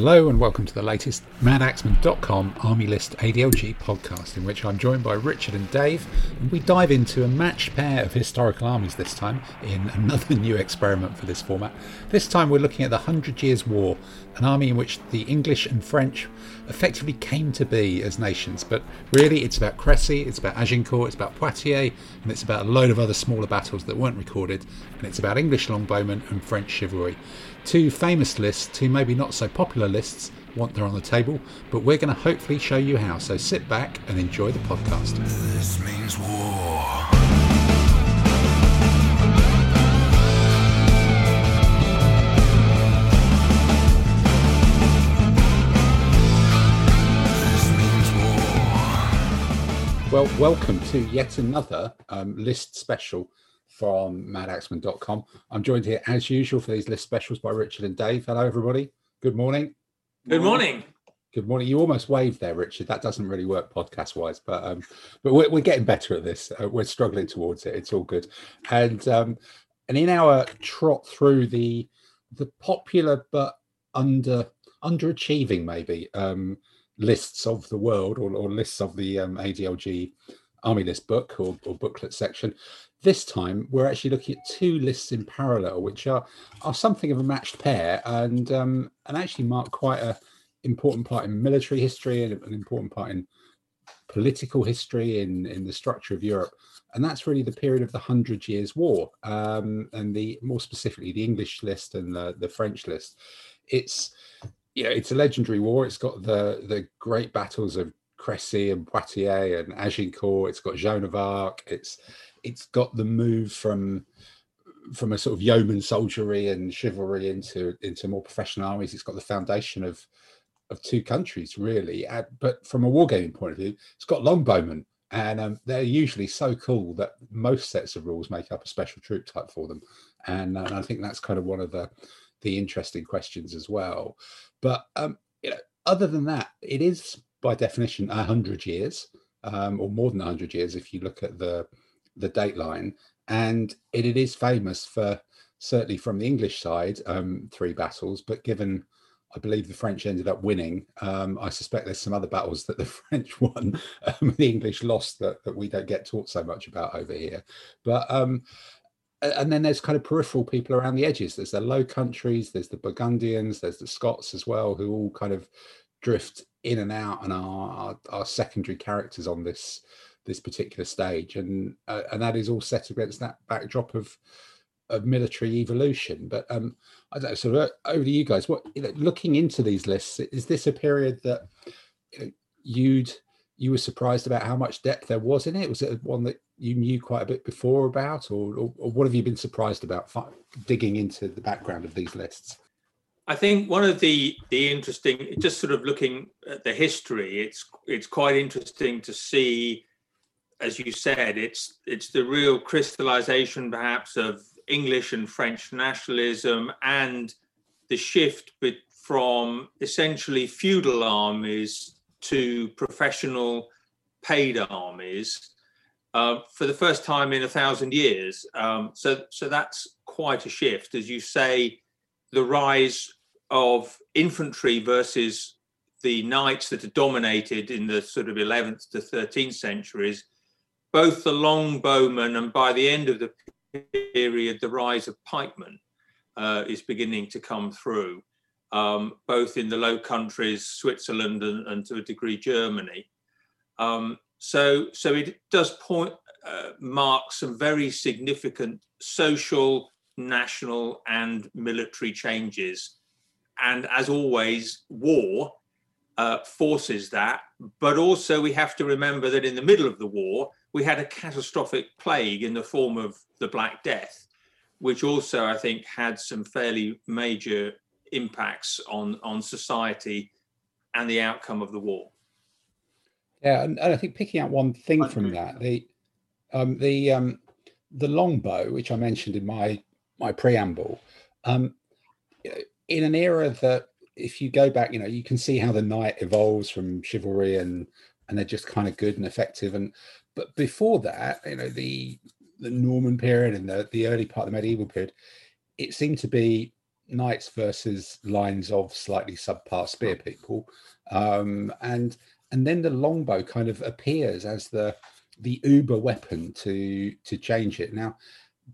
Hello and welcome to the latest MadAxeman.com Army List ADLG podcast, in which I'm joined by Richard and Dave, and we dive into a matched pair of historical armies this time in another new experiment for this format. This time we're looking at the Hundred Years' War, an army in which the English and French effectively came to be as nations, but really it's about Crecy, it's about Agincourt, it's about Poitiers, and it's about a load of other smaller battles that weren't recorded, and it's about English longbowmen and French chivalry two famous lists, two maybe not so popular lists, want they're on the table, but we're going to hopefully show you how. So sit back and enjoy the podcast. This means war. Well, welcome to yet another um, list special from madaxeman.com. I'm joined here as usual for these list specials by Richard and Dave. Hello, everybody. Good morning. Good morning. Good morning. You almost waved there, Richard. That doesn't really work podcast wise, but um, but we're, we're getting better at this. Uh, we're struggling towards it. It's all good. And um, and in our trot through the the popular but under underachieving maybe um, lists of the world or, or lists of the um, ADLG Army List book or, or booklet section, this time, we're actually looking at two lists in parallel, which are are something of a matched pair, and um, and actually mark quite a important part in military history and an important part in political history in in the structure of Europe, and that's really the period of the Hundred Years' War, um, and the more specifically the English list and the the French list. It's you know it's a legendary war. It's got the the great battles of Crecy and Poitiers and Agincourt. It's got Joan of Arc. It's it's got the move from from a sort of yeoman soldiery and chivalry into into more professional armies. It's got the foundation of of two countries really. But from a wargaming point of view, it's got longbowmen, and um, they're usually so cool that most sets of rules make up a special troop type for them. And, and I think that's kind of one of the the interesting questions as well. But um, you know, other than that, it is by definition a hundred years, um, or more than a hundred years if you look at the the dateline, and it, it is famous for certainly from the English side um, three battles, but given I believe the French ended up winning. Um, I suspect there's some other battles that the French won, um, the English lost that, that we don't get taught so much about over here. But um, and then there's kind of peripheral people around the edges. There's the Low Countries, there's the Burgundians, there's the Scots as well, who all kind of drift in and out and are, are, are secondary characters on this this particular stage, and uh, and that is all set against that backdrop of of military evolution. But um, I don't know, sort of uh, over to you guys. What you know, looking into these lists, is this a period that you know, you'd you were surprised about how much depth there was in it? Was it one that you knew quite a bit before about, or, or, or what have you been surprised about digging into the background of these lists? I think one of the the interesting, just sort of looking at the history, it's it's quite interesting to see as you said, it's it's the real crystallization, perhaps, of English and French nationalism and the shift from essentially feudal armies to professional paid armies uh, for the first time in a thousand years. Um, so, so that's quite a shift, as you say. The rise of infantry versus the knights that are dominated in the sort of 11th to 13th centuries both the longbowmen and by the end of the period, the rise of pikemen uh, is beginning to come through, um, both in the Low Countries, Switzerland, and, and to a degree Germany. Um, so, so it does point uh, mark some very significant social, national, and military changes. And as always, war uh, forces that. But also, we have to remember that in the middle of the war, we had a catastrophic plague in the form of the Black Death, which also, I think, had some fairly major impacts on, on society and the outcome of the war. Yeah, and, and I think picking out one thing from that, the um, the um, the longbow, which I mentioned in my my preamble, um, in an era that if you go back, you know, you can see how the knight evolves from chivalry and and they're just kind of good and effective. And but before that, you know, the the Norman period and the, the early part of the medieval period, it seemed to be knights versus lines of slightly subpar spear people, um, and and then the longbow kind of appears as the the uber weapon to to change it. Now,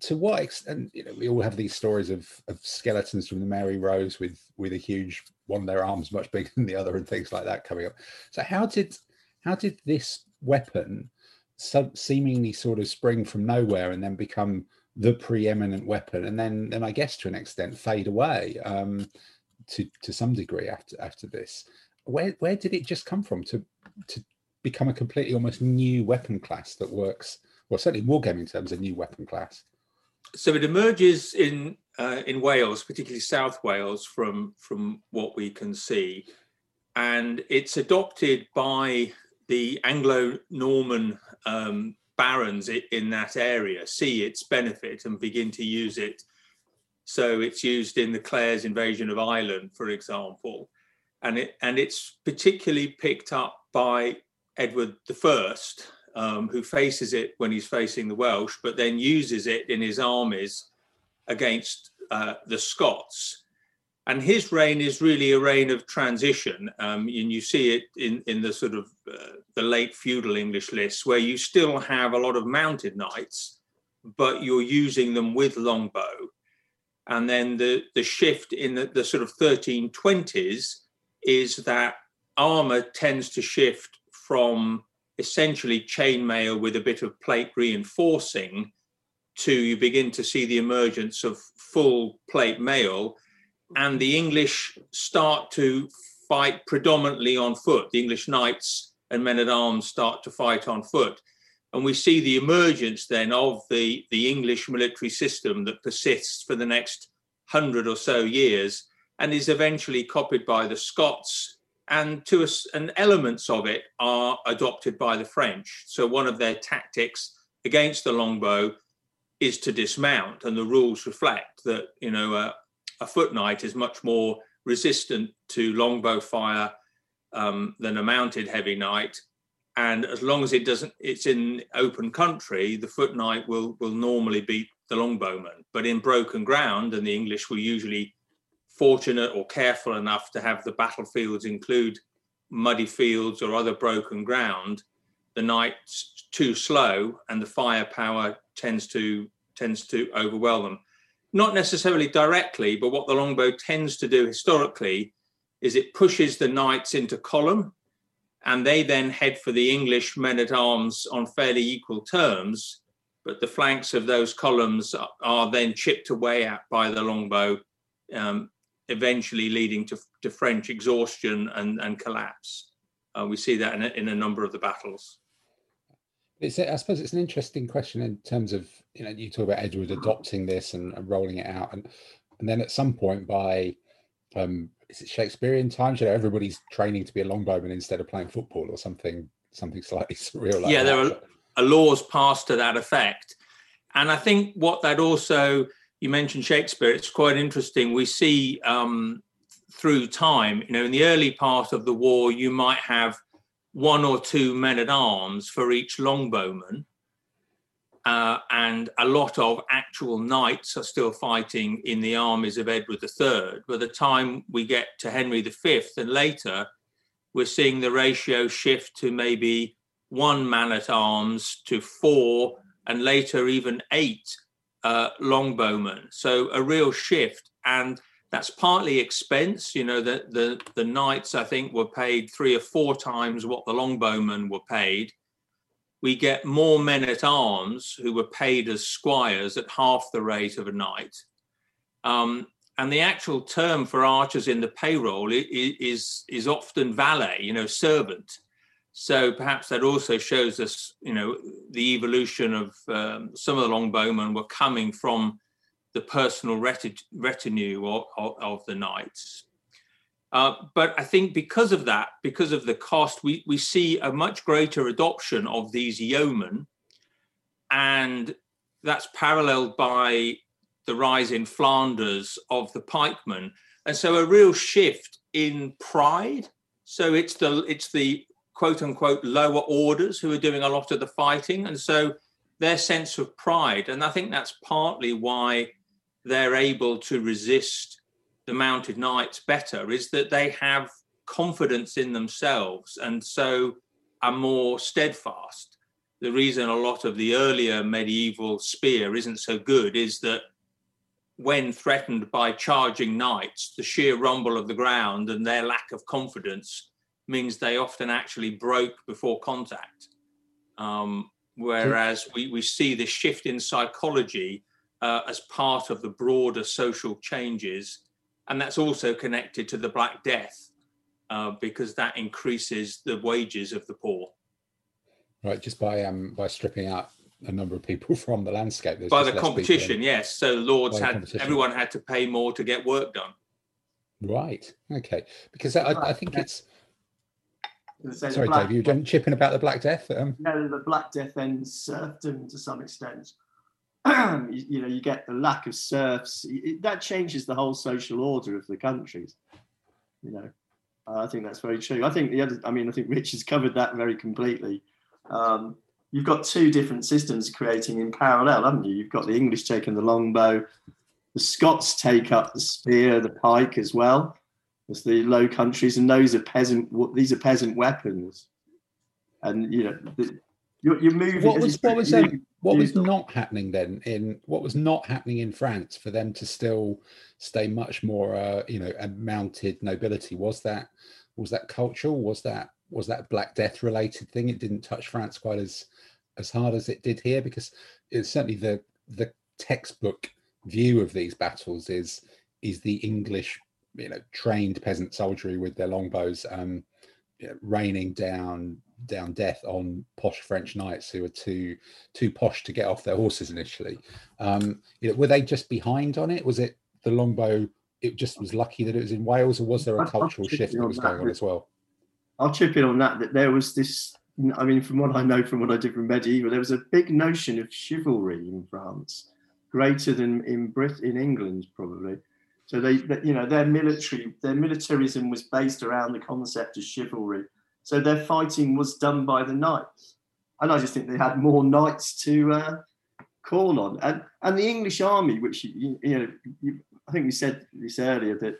to what extent? You know, we all have these stories of of skeletons from the Mary Rose with with a huge one of their arms much bigger than the other and things like that coming up. So how did how did this weapon seemingly sort of spring from nowhere and then become the preeminent weapon and then then I guess to an extent fade away um, to to some degree after after this. Where where did it just come from to to become a completely almost new weapon class that works well certainly wargaming terms a new weapon class? So it emerges in uh, in Wales, particularly South Wales, from from what we can see, and it's adopted by the Anglo-Norman um, barons in that area see its benefit and begin to use it. So it's used in the Clares invasion of Ireland, for example, and it and it's particularly picked up by Edward I, um, who faces it when he's facing the Welsh, but then uses it in his armies against uh, the Scots and his reign is really a reign of transition um, and you see it in, in the sort of uh, the late feudal english lists where you still have a lot of mounted knights but you're using them with longbow. And then the, the shift in the, the sort of 1320s is that armor tends to shift from essentially chainmail with a bit of plate reinforcing to you begin to see the emergence of full plate mail and the English start to fight predominantly on foot. The English knights and men at arms start to fight on foot. And we see the emergence then of the, the English military system that persists for the next hundred or so years and is eventually copied by the Scots. And to us, and elements of it are adopted by the French. So one of their tactics against the longbow is to dismount, and the rules reflect that you know uh, a foot knight is much more resistant to longbow fire um, than a mounted heavy knight. And as long as it doesn't, it's in open country, the foot knight will will normally beat the longbowman. But in broken ground, and the English were usually fortunate or careful enough to have the battlefields include muddy fields or other broken ground, the knight's too slow, and the firepower tends to tends to overwhelm them not necessarily directly, but what the longbow tends to do historically is it pushes the knights into column and they then head for the English men at arms on fairly equal terms. But the flanks of those columns are then chipped away at by the longbow, um, eventually leading to, to, French exhaustion and, and collapse. Uh, we see that in a, in a number of the battles. It's, I suppose it's an interesting question in terms of you know you talk about Edward adopting this and, and rolling it out, and and then at some point by um, is it Shakespearean times? You know, everybody's training to be a longbowman instead of playing football or something something slightly surreal. Like yeah, that. there are, are laws passed to that effect, and I think what that also you mentioned Shakespeare. It's quite interesting. We see um, through time, you know, in the early part of the war, you might have one or two men at arms for each longbowman. Uh, and a lot of actual knights are still fighting in the armies of Edward III. By the time we get to Henry V and later, we're seeing the ratio shift to maybe one man at arms to four, and later even eight uh, longbowmen. So a real shift. And that's partly expense. You know, the, the, the knights, I think, were paid three or four times what the longbowmen were paid. We get more men at arms who were paid as squires at half the rate of a knight. Um, and the actual term for archers in the payroll is, is often valet, you know, servant. So perhaps that also shows us, you know, the evolution of um, some of the longbowmen were coming from the personal retinue of, of, of the knights. Uh, but I think because of that, because of the cost, we, we see a much greater adoption of these yeomen. And that's paralleled by the rise in Flanders of the pikemen. And so a real shift in pride. So it's the it's the quote unquote lower orders who are doing a lot of the fighting. And so their sense of pride. And I think that's partly why they're able to resist the mounted knights better is that they have confidence in themselves and so are more steadfast. The reason a lot of the earlier medieval spear isn't so good is that when threatened by charging knights, the sheer rumble of the ground and their lack of confidence means they often actually broke before contact. Um, whereas we, we see this shift in psychology uh, as part of the broader social changes. And that's also connected to the Black Death uh, because that increases the wages of the poor. Right, just by um, by stripping out a number of people from the landscape. By the competition, yes. So lords had everyone had to pay more to get work done. Right. Okay. Because I, I think it's. Sorry, Dave, you were chipping about the Black Death. Um... No, the Black Death ends serfdom to some extent. you, you, know, you get the lack of serfs. It, that changes the whole social order of the countries. You know, uh, I think that's very true. I think the other. I mean, I think Rich has covered that very completely. Um, you've got two different systems creating in parallel, haven't you? You've got the English taking the longbow, the Scots take up the spear, the pike as well as the Low Countries, and those are peasant. These are peasant weapons, and you know the, you're, you're, moving. What was what was um, what was not happening then in what was not happening in France for them to still stay much more uh, you know a mounted nobility? Was that was that cultural? Was that was that Black Death related thing? It didn't touch France quite as as hard as it did here because it's certainly the the textbook view of these battles is is the English you know trained peasant soldiery with their longbows um you know, raining down down death on posh French knights who were too too posh to get off their horses initially. Um, you know, were they just behind on it? Was it the longbow? It just was lucky that it was in Wales, or was there a cultural shift that was going on as well? I'll chip in on that. That there was this I mean, from what I know from what I did from medieval, there was a big notion of chivalry in France, greater than in Brit in England probably. So they, they, you know, their military, their militarism was based around the concept of chivalry. So their fighting was done by the knights, and I just think they had more knights to uh, call on. And and the English army, which you, you know, you, I think we said this earlier that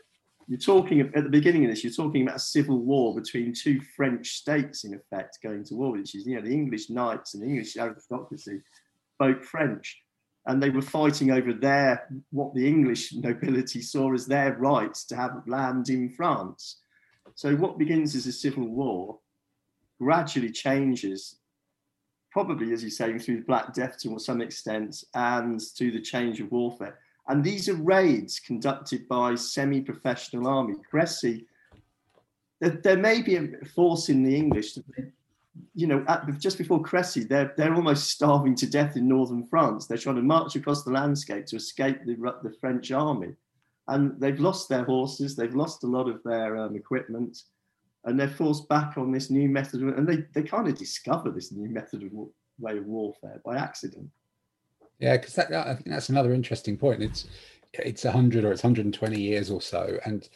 you're talking at the beginning of this, you're talking about a civil war between two French states, in effect, going to war, which is, you know, the English knights and the English aristocracy spoke French. And they were fighting over their, what the English nobility saw as their rights to have land in France. So what begins as a civil war gradually changes, probably, as you're saying, through the Black Death to some extent and through the change of warfare and these are raids conducted by semi-professional army. Crecy, there, may be a force in the English, you know, at, just before Crecy, they're, they're almost starving to death in northern France. They're trying to march across the landscape to escape the, the French army. And they've lost their horses, they've lost a lot of their um, equipment, and they're forced back on this new method. And they, they kind of discover this new method of way of warfare by accident. Yeah, because that I think that's another interesting point. It's it's 100 or it's 120 years or so, and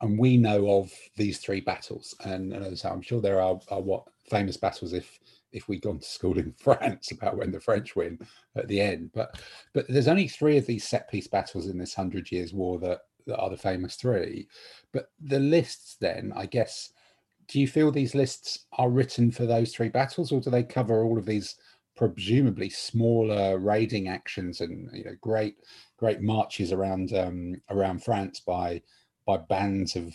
and we know of these three battles, and, and as I'm sure there are, are what famous battles if if we'd gone to school in France about when the French win at the end. But but there's only three of these set piece battles in this hundred years war that, that are the famous three. But the lists then, I guess, do you feel these lists are written for those three battles, or do they cover all of these presumably smaller raiding actions and you know great great marches around um, around France by by bands of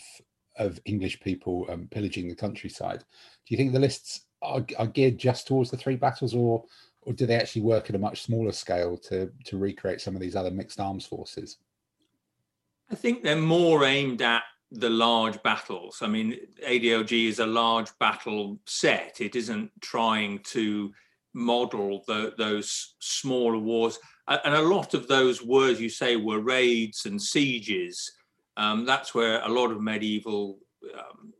of English people um, pillaging the countryside. Do you think the lists are, are, geared just towards the three battles, or or do they actually work at a much smaller scale to to recreate some of these other mixed arms forces? I think they're more aimed at the large battles. I mean, ADLG is a large battle set. It isn't trying to model the, those smaller wars. And a lot of those words you say were raids and sieges. Um, that's where a lot of medieval um,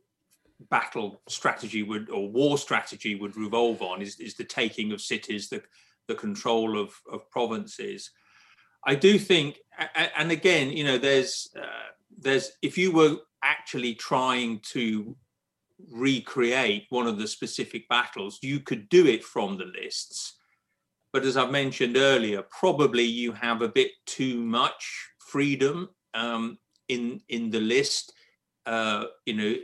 battle strategy would or war strategy would revolve on is, is the taking of cities, the, the control of, of provinces. I do think, and again, you know, there's uh, there's if you were actually trying to recreate one of the specific battles, you could do it from the lists. But as I've mentioned earlier, probably you have a bit too much freedom. Um, in in the list. Uh, you know,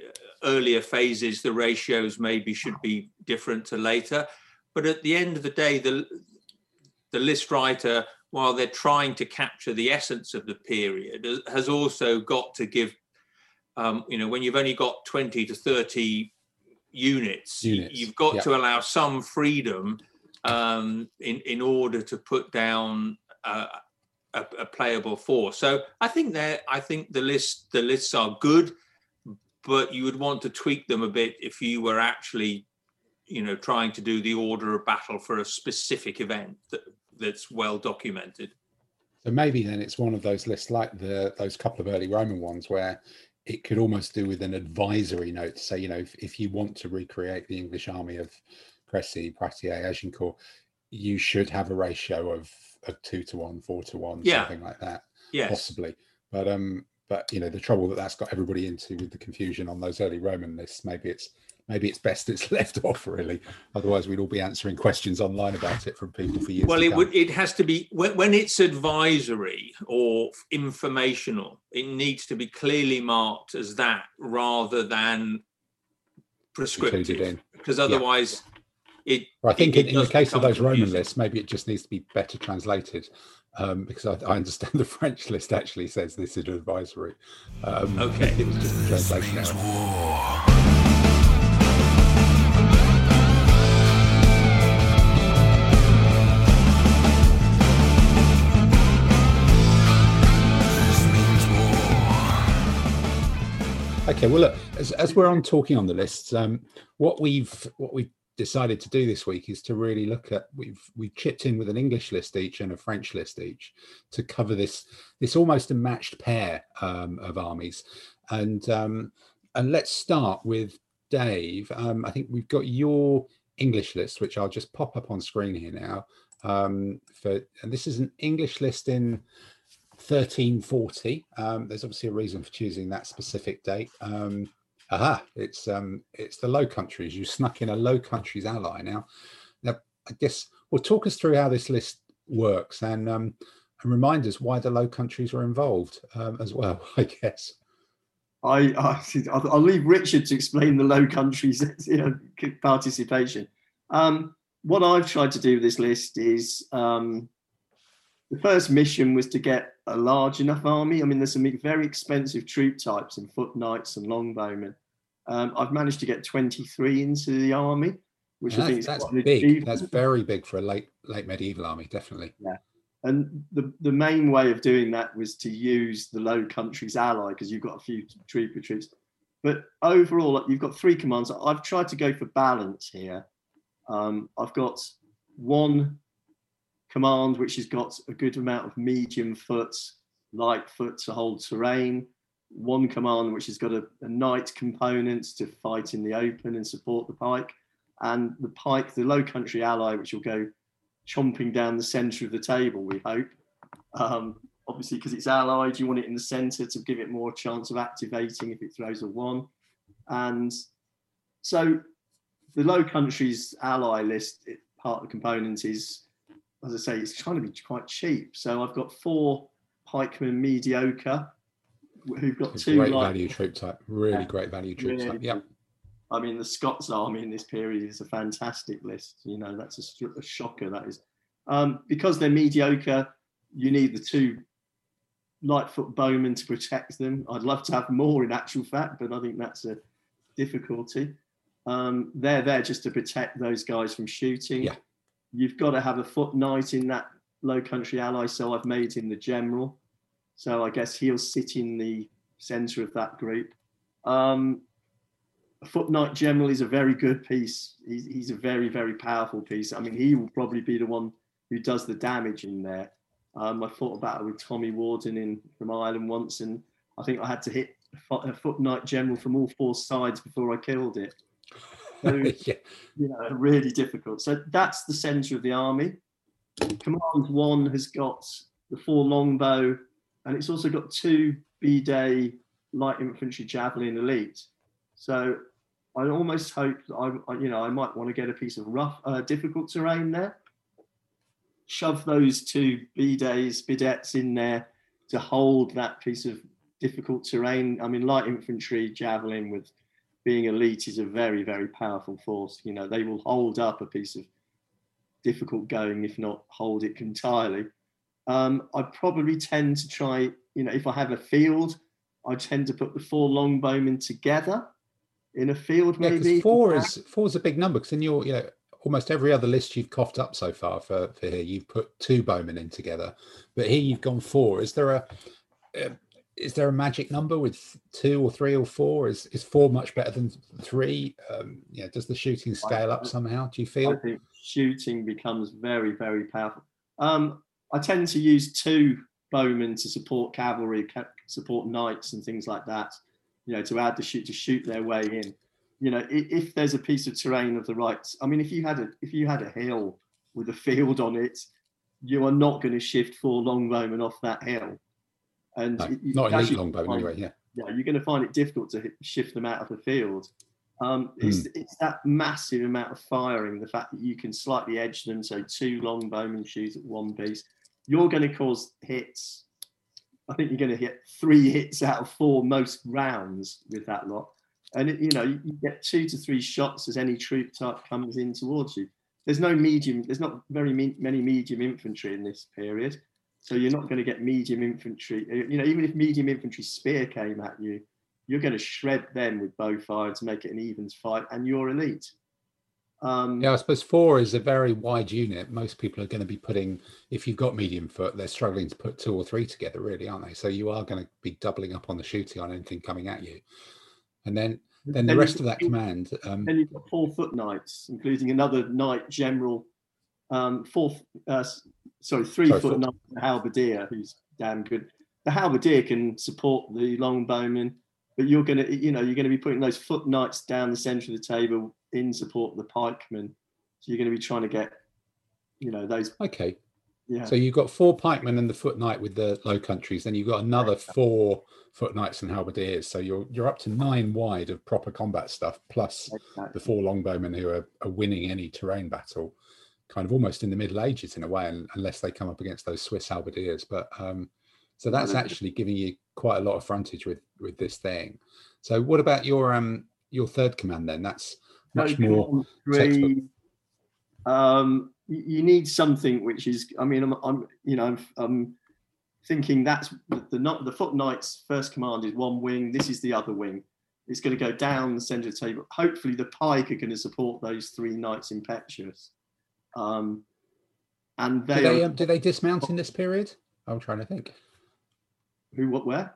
earlier phases, the ratios maybe should be different to later. But at the end of the day, the the list writer, while they're trying to capture the essence of the period, has also got to give, um, you know, when you've only got 20 to 30 units, units. you've got to allow some freedom um, in, in order to put down uh, a, a, playable force. So I think that I think the list the lists are good, but you would want to tweak them a bit if you were actually, you know, trying to do the order of battle for a specific event that, that's well documented. So maybe then it's one of those lists like the those couple of early Roman ones where it could almost do with an advisory note to say, you know, if, if you want to recreate the English army of Crécy, Poitiers, Agincourt, you should have a ratio of, of two to one, four to one, yeah. something like that, yes. possibly. But um, but you know, the trouble that that's got everybody into with the confusion on those early Roman lists, maybe it's maybe it's best it's left off really. Otherwise we'd all be answering questions online about it from people for years well it would it has to be when, when it's advisory or informational it needs to be clearly marked as that rather than prescriptive because otherwise yeah. it i think it, in, in the case of those roman lists maybe it just needs to be better translated um, because I, I, understand the French list actually says this is advisory. Um, okay, it was just a translation error. Okay, well, look, as, as we're on talking on the lists, um, what we've what we've decided to do this week is to really look at we've we've chipped in with an English list each and a French list each to cover this this almost a matched pair um, of armies, and um, and let's start with Dave. Um, I think we've got your English list, which I'll just pop up on screen here now. Um, for and this is an English list in 1340. Um, there's obviously a reason for choosing that specific date. Aha, it's um, it's the Low Countries. You snuck in a Low Countries ally. Now, now I guess well, talk us through how this list works and um, and remind us why the Low Countries were involved um, as well. I guess. I I, I will leave Richard to explain the Low Countries you know, participation. Um, what I've tried to do with this list is um, the first mission was to get a large enough army. I mean, there's some very expensive troop types and foot knights and longbowmen. Um, I've managed to get 23 into the army, which I think is that's big. That's very big for a late late medieval army, definitely. Yeah. And the, the main way of doing that was to use the Low Countries ally because you've got a few trooper troops. But overall, you've got three commands. I've tried to go for balance here. Um, I've got one command, which has got a good amount of medium foot, light foot to hold terrain. One command, which has got a, a knight component to fight in the open and support the pike. And the pike, the low country ally, which will go chomping down the center of the table, we hope. Um, obviously, because it's allied, you want it in the center to give it more chance of activating if it throws a one. And so the Low Countries ally list, it, part of the component is as I say, it's trying to be quite cheap. So I've got four pikemen mediocre who've got two great value troop type, really yeah, great value troop really, type. Yeah. I mean, the Scots army in this period is a fantastic list. You know, that's a, a shocker. That is um, because they're mediocre. You need the two lightfoot bowmen to protect them. I'd love to have more in actual fact, but I think that's a difficulty. Um, they're there just to protect those guys from shooting. Yeah you've got to have a foot knight in that low country ally. So I've made him the general. So I guess he'll sit in the centre of that group. Um, foot knight general is a very good piece. He's, he's a very, very powerful piece. I mean, he will probably be the one who does the damage in there. Um, I fought about it with Tommy Warden in from Ireland once, and I think I had to hit a foot knight general from all four sides before I killed it. So, yeah. you know, really difficult. So that's the centre of the army. Command one has got the four longbow, and it's also got two bidet light infantry javelin elite. So I almost hope that I, you know, I might want to get a piece of rough, uh, difficult terrain there. Shove those two bidets, bidettes in there to hold that piece of difficult terrain. I mean, light infantry, javelin with being elite is a very, very powerful force. You know, they will hold up a piece of difficult going, if not hold it entirely. Um, I probably tend to try, you know, if I have a field, I tend to put the four long bowmen together in a field. Yeah, maybe four is four is a big number because in your, you know, almost every other list you've coughed up so far for, for here, you've put two bowmen in together, but here you've gone four. Is there a, uh, is there a magic number with two or three or four? Is is four much better than three? Um, yeah, does the shooting scale up somehow? Do you I feel? think shooting becomes very, very powerful. Um, I tend to use two bowmen to support cavalry, ca- support knights, and things like that. You know, to add the shoot to shoot their way in. You know, if, if there's a piece of terrain of the right, I mean, if you had a if you had a hill with a field on it, you are not going to shift four longbowmen off that hill. And No, you- not as elite you longbow find- anyway. Yeah. yeah, you're going to find it difficult to hit, shift them out of the field. Um, it's, it's that massive amount of firing, the fact that you can slightly edge them, so two long bowmen shoot at one piece. You're going to cause hits. I think you're going to hit three hits out of four most rounds with that lot. And it, you know, you you get two to three shots as any troop type comes in towards you. There's no medium, there's not very many medium infantry in this period. So you're not going to get medium infantry. uh, You know, even if medium infantry spear came at you, you're going to shred them with bow fire to make it an evens fight, and you're elite. Um, Yeah, I suppose four is a very wide unit. Most people are going to be putting, if you've got medium foot, they're struggling to put two or three together, really, aren't they? So you are going to be doubling up on the shooting on anything coming at you. And then, then the rest of that command, um, Then you've got four foot knights, including another knight general, um, four, uh, sorry, three Sorry, foot knight halberdier, who's damn good. The halberdier can support the longbowmen, but you're gonna, you know, you're gonna be putting those foot knights down the centre of the table in support of the pikemen. So you're gonna be trying to get, you know, those. okay. Yeah. So you've got four pikemen and the foot knight with the low countries. Then you've got another four foot knights and halberdiers. So you're you're up to nine wide of proper combat stuff, plus exactly. the four longbowmen who are, are winning any terrain battle, kind of almost in the Middle Ages in a way, unless they come up against those Swiss halberdiers. But um, so that's actually giving you quite a lot of frontage with with this thing. So what about your um your third command then? That's much No, more. three. Um, you, need something which is. I mean, I'm, I'm you know, I'm, I'm thinking that's the the, not- the foot knight's first command is one wing. This is the other wing. It's going to go down the centre of the table. Hopefully, the pike are going to support those three knights impetuous. Um, and Do they, they are um, do they dismount in this period? I'm trying to think. who what where?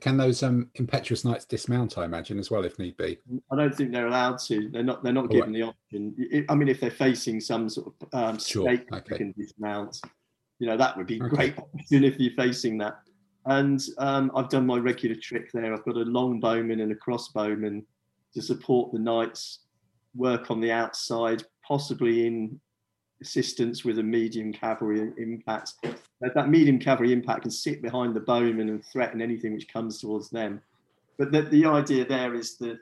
Can those um impetuous knights dismount? I imagine as well, if need be. I don't think they're allowed to. They're not. They're not given the option. I- mean, if they're facing some sort of um, Sure, stake okay. can dismount, you know, that would be Okay. great option if you're facing that. And um, I've done my regular trick there. I've got a long bowman and a crossbowman to support the knights. Work on the outside, possibly in assistance with a medium cavalry impact. That, that medium cavalry impact can sit behind the bowmen and threaten anything which comes towards them. But the, the idea there is that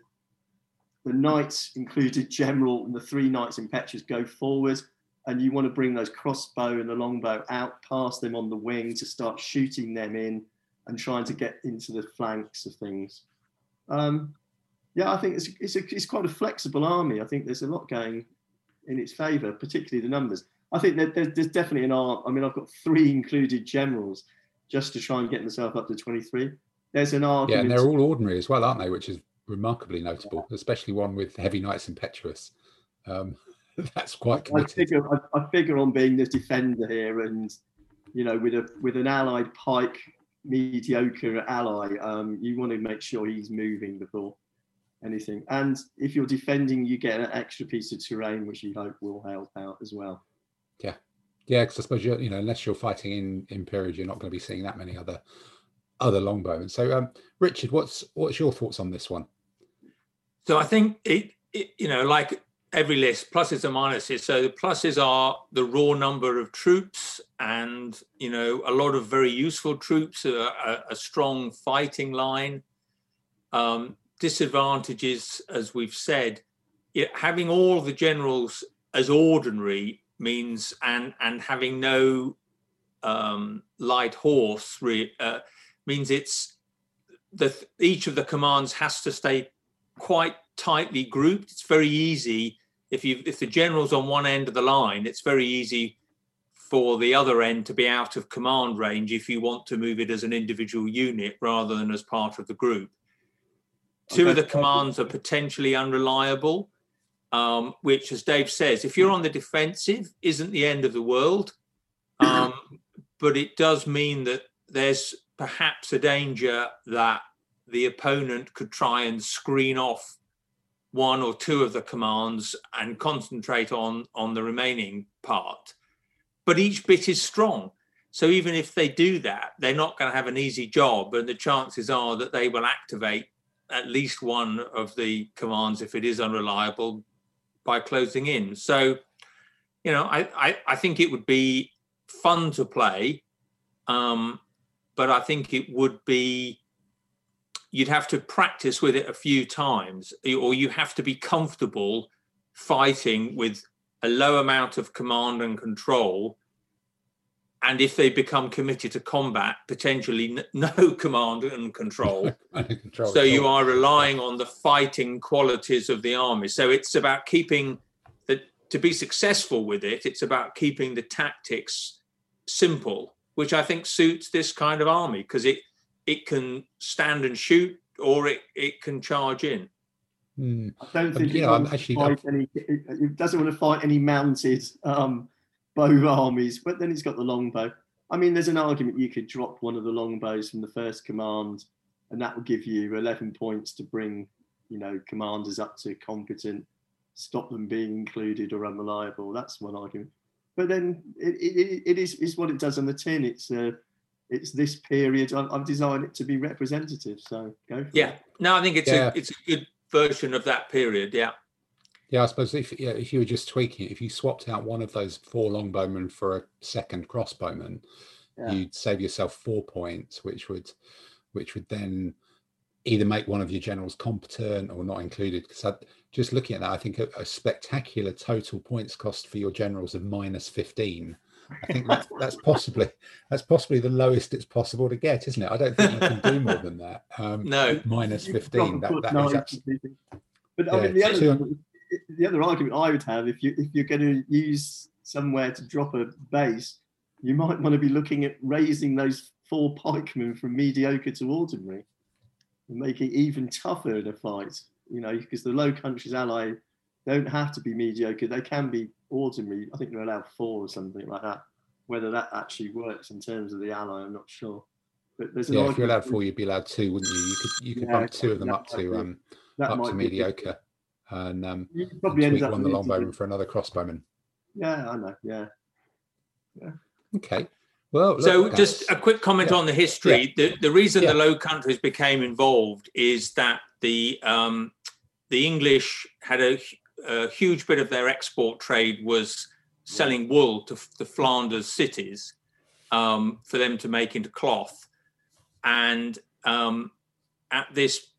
the knights included general and the three knights impetuous go forward and you want to bring those crossbow and the longbow out past them on the wing to start shooting them in and trying to get into the flanks of things um, yeah i think it's, it's, a, it's quite a flexible army i think there's a lot going in its favor particularly the numbers i think that there's, there's definitely an art i mean i've got three included generals just to try and get myself up to 23 there's an art. Yeah, and they're all ordinary as well, aren't they? Which is remarkably notable, especially one with heavy knights impetuous. Um, that's quite I figure I, I figure on being the defender here, and you know, with a with an allied pike mediocre ally, um, you want to make sure he's moving before anything. And if you're defending, you get an extra piece of terrain, which you hope will help out as well. Yeah, yeah, because I suppose you're, you know, unless you're fighting in in period, you're not going to be seeing that many other other longbowmen. So, um, Richard, what's what's your thoughts on this one? So I think it, it, you know, like every list, pluses and minuses. So the pluses are the raw number of troops, and you know, a lot of very useful troops, a, a, a strong fighting line. Um, disadvantages, as we've said, having all the generals as ordinary means, and and having no um, light horse re, uh, means it's the each of the commands has to stay quite tightly grouped. It's very easy if you if the general's on one end of the line, it's very easy for the other end to be out of command range if you want to move it as an individual unit rather than as part of the group. Two okay. of the commands are potentially unreliable, um, which, as Dave says, if you're on the defensive, isn't the end of the world. Um, but it does mean that there's perhaps a danger that the opponent could try and screen off one or two of the commands and concentrate on on the remaining part but each bit is strong so even if they do that they're not going to have an easy job and the chances are that they will activate at least one of the commands if it is unreliable by closing in so you know i i, I think it would be fun to play um, but i think it would be you'd have to practice with it a few times, or you have to be comfortable fighting with a low amount of command and control. And if they become committed to combat, potentially no command and control. control so you are relying on the fighting qualities of the army. So it's about keeping the to be successful with it. It's about keeping the tactics simple, which I think suits this kind of army because it it can stand and shoot or it, it can charge in. Mm. I don't think you know, actually, any, it doesn't want to fight any mounted um, bow armies, but then he's got the longbow. I mean, there's an argument you could drop one of the longbows from the first command, and that will give you 11 points to bring, you know, commanders up to competent, stop them being included or unreliable. That's one argument. But then it, it, it is, is what it does on the tin. It's a it's this period. I've designed it to be representative. So go. yeah. It. No, I think it's yeah. a it's a good version of that period. Yeah. Yeah, I suppose if yeah, if you were just tweaking it, if you swapped out one of those four longbowmen for a second crossbowman, yeah. you'd save yourself four points, which would which would then either make one of your generals competent or not included. Because just looking at that, I think a, a, spectacular total points cost for your generals of minus fifteen I think that's, that's possibly that's possibly the lowest it's possible to get, isn't it? I don't think you can do more than that. Um, no, minus fifteen. That, that is absolutely, but yeah, I mean, the other, the other argument I would have, if you if you're going to use somewhere to drop a base, you might want to be looking at raising those four pikemen from mediocre to ordinary, and make it even tougher in a fight. You know, because the Low Countries ally don't have to be mediocre; they can be ordinary. I think they're allowed four or something like that. Whether that actually works in terms of the ally, I'm not sure. But there's an yeah, if you're allowed four, you'd be allowed two, wouldn't you? You could you could yeah, bump two of them up to um up to mediocre, and um you probably and tweak one the longbowman for another crossbowman. Yeah, I know. Yeah, yeah. Okay. Well, look, so just a quick comment yeah. on the history. Yeah. The, the reason yeah. the Low Countries became involved is that the um, the English had a a huge bit of their export trade was selling wool to the Flanders cities um, for them to make into cloth. And um, at this,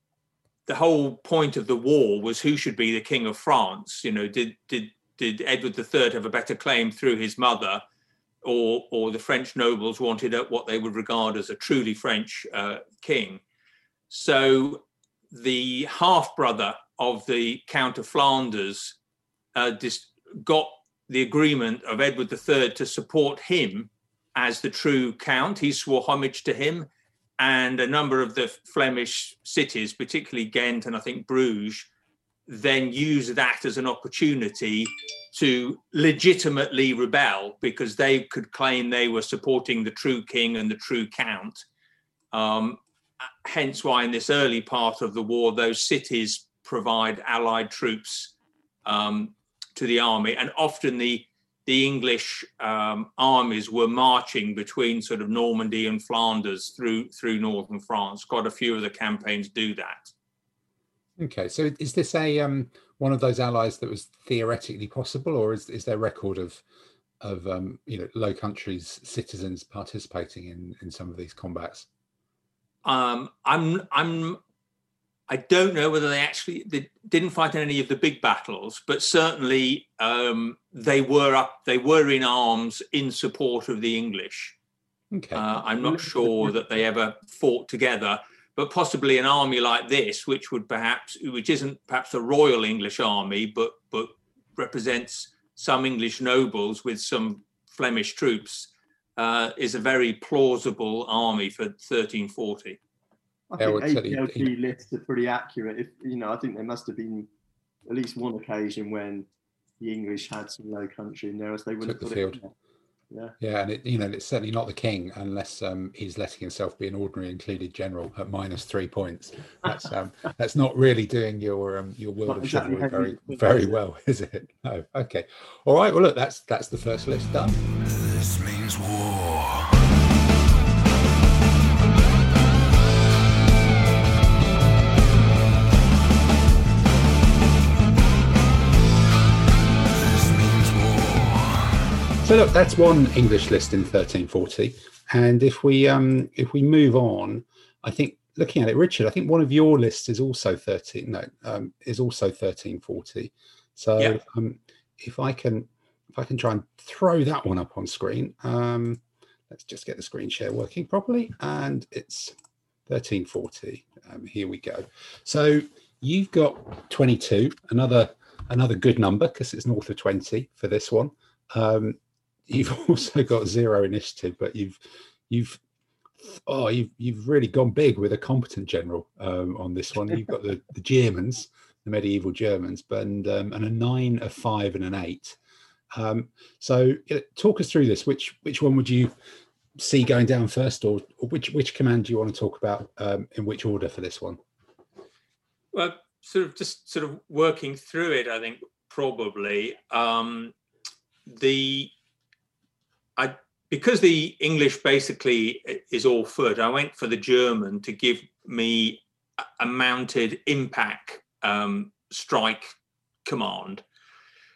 the whole point of the war was who should be the king of France. You know, did did did Edward III have a better claim through his mother, or or the French nobles wanted what they would regard as a truly French uh, king? So the half brother of the Count of Flanders uh, dis- got the agreement of Edward III to support him as the true count. He swore homage to him, and a number of the Flemish cities, particularly Ghent and I think Bruges, then use that as an opportunity to legitimately rebel because they could claim they were supporting the true king and the true count. Um, hence why in this early part of the war, those cities provide allied troops um, to the army, and often the the English um, armies were marching between sort of Normandy and Flanders through through northern France. Quite a few of the campaigns do that. Okay, so is this a um, one of those allies that was theoretically possible, or is is there record of of um, you know Low Countries citizens participating in in some of these combats? Um, I'm I'm I don't know whether they actually they didn't fight in any of the big battles, but certainly um, they were up. They were in arms in support of the English. Okay. Uh, I'm not sure that they ever fought together, but possibly an army like this, which would perhaps, which isn't perhaps a royal English army, but but represents some English nobles with some Flemish troops, uh, is a very plausible army for 1340. I think well, tell you- lists are pretty accurate. If you know, I think there must have been at least one occasion when the English had some low country in there, as they would have Took the put it. field. Yeah. Yeah, and it, you know it's certainly not the king unless um, he's letting himself be an ordinary included general at minus three points. That's um, that's not really doing your um, your world Not of exactly chivalry very very well, is it? No. Okay. All right. Well, look, that's that's the first list done. This means war. So look, that's one English list in 1340. And if we um if we move on, I think looking at it, Richard, I think one of your lists is also 13. No, um, is also 1340. So Yeah. um, if I can if I can try and throw that one up on screen, um, let's just get the screen share working properly, and it's 1340. Um, here we go. So you've got 22, another another good number because it's north of 20 for this one. Um, you've also got zero initiative, but you've you've oh you've you've really gone big with a competent general um, on this one. You've got the the Germans, the medieval Germans, but and um, and a nine, a five, and an eight. Um, so talk us through this. Which which one would you see going down first, or, or which which command do you want to talk about um, in which order for this one? Well, sort of just sort of working through it, I think probably um, the I because the English basically is all foot. I went for the German to give me a- mounted impact um, strike command.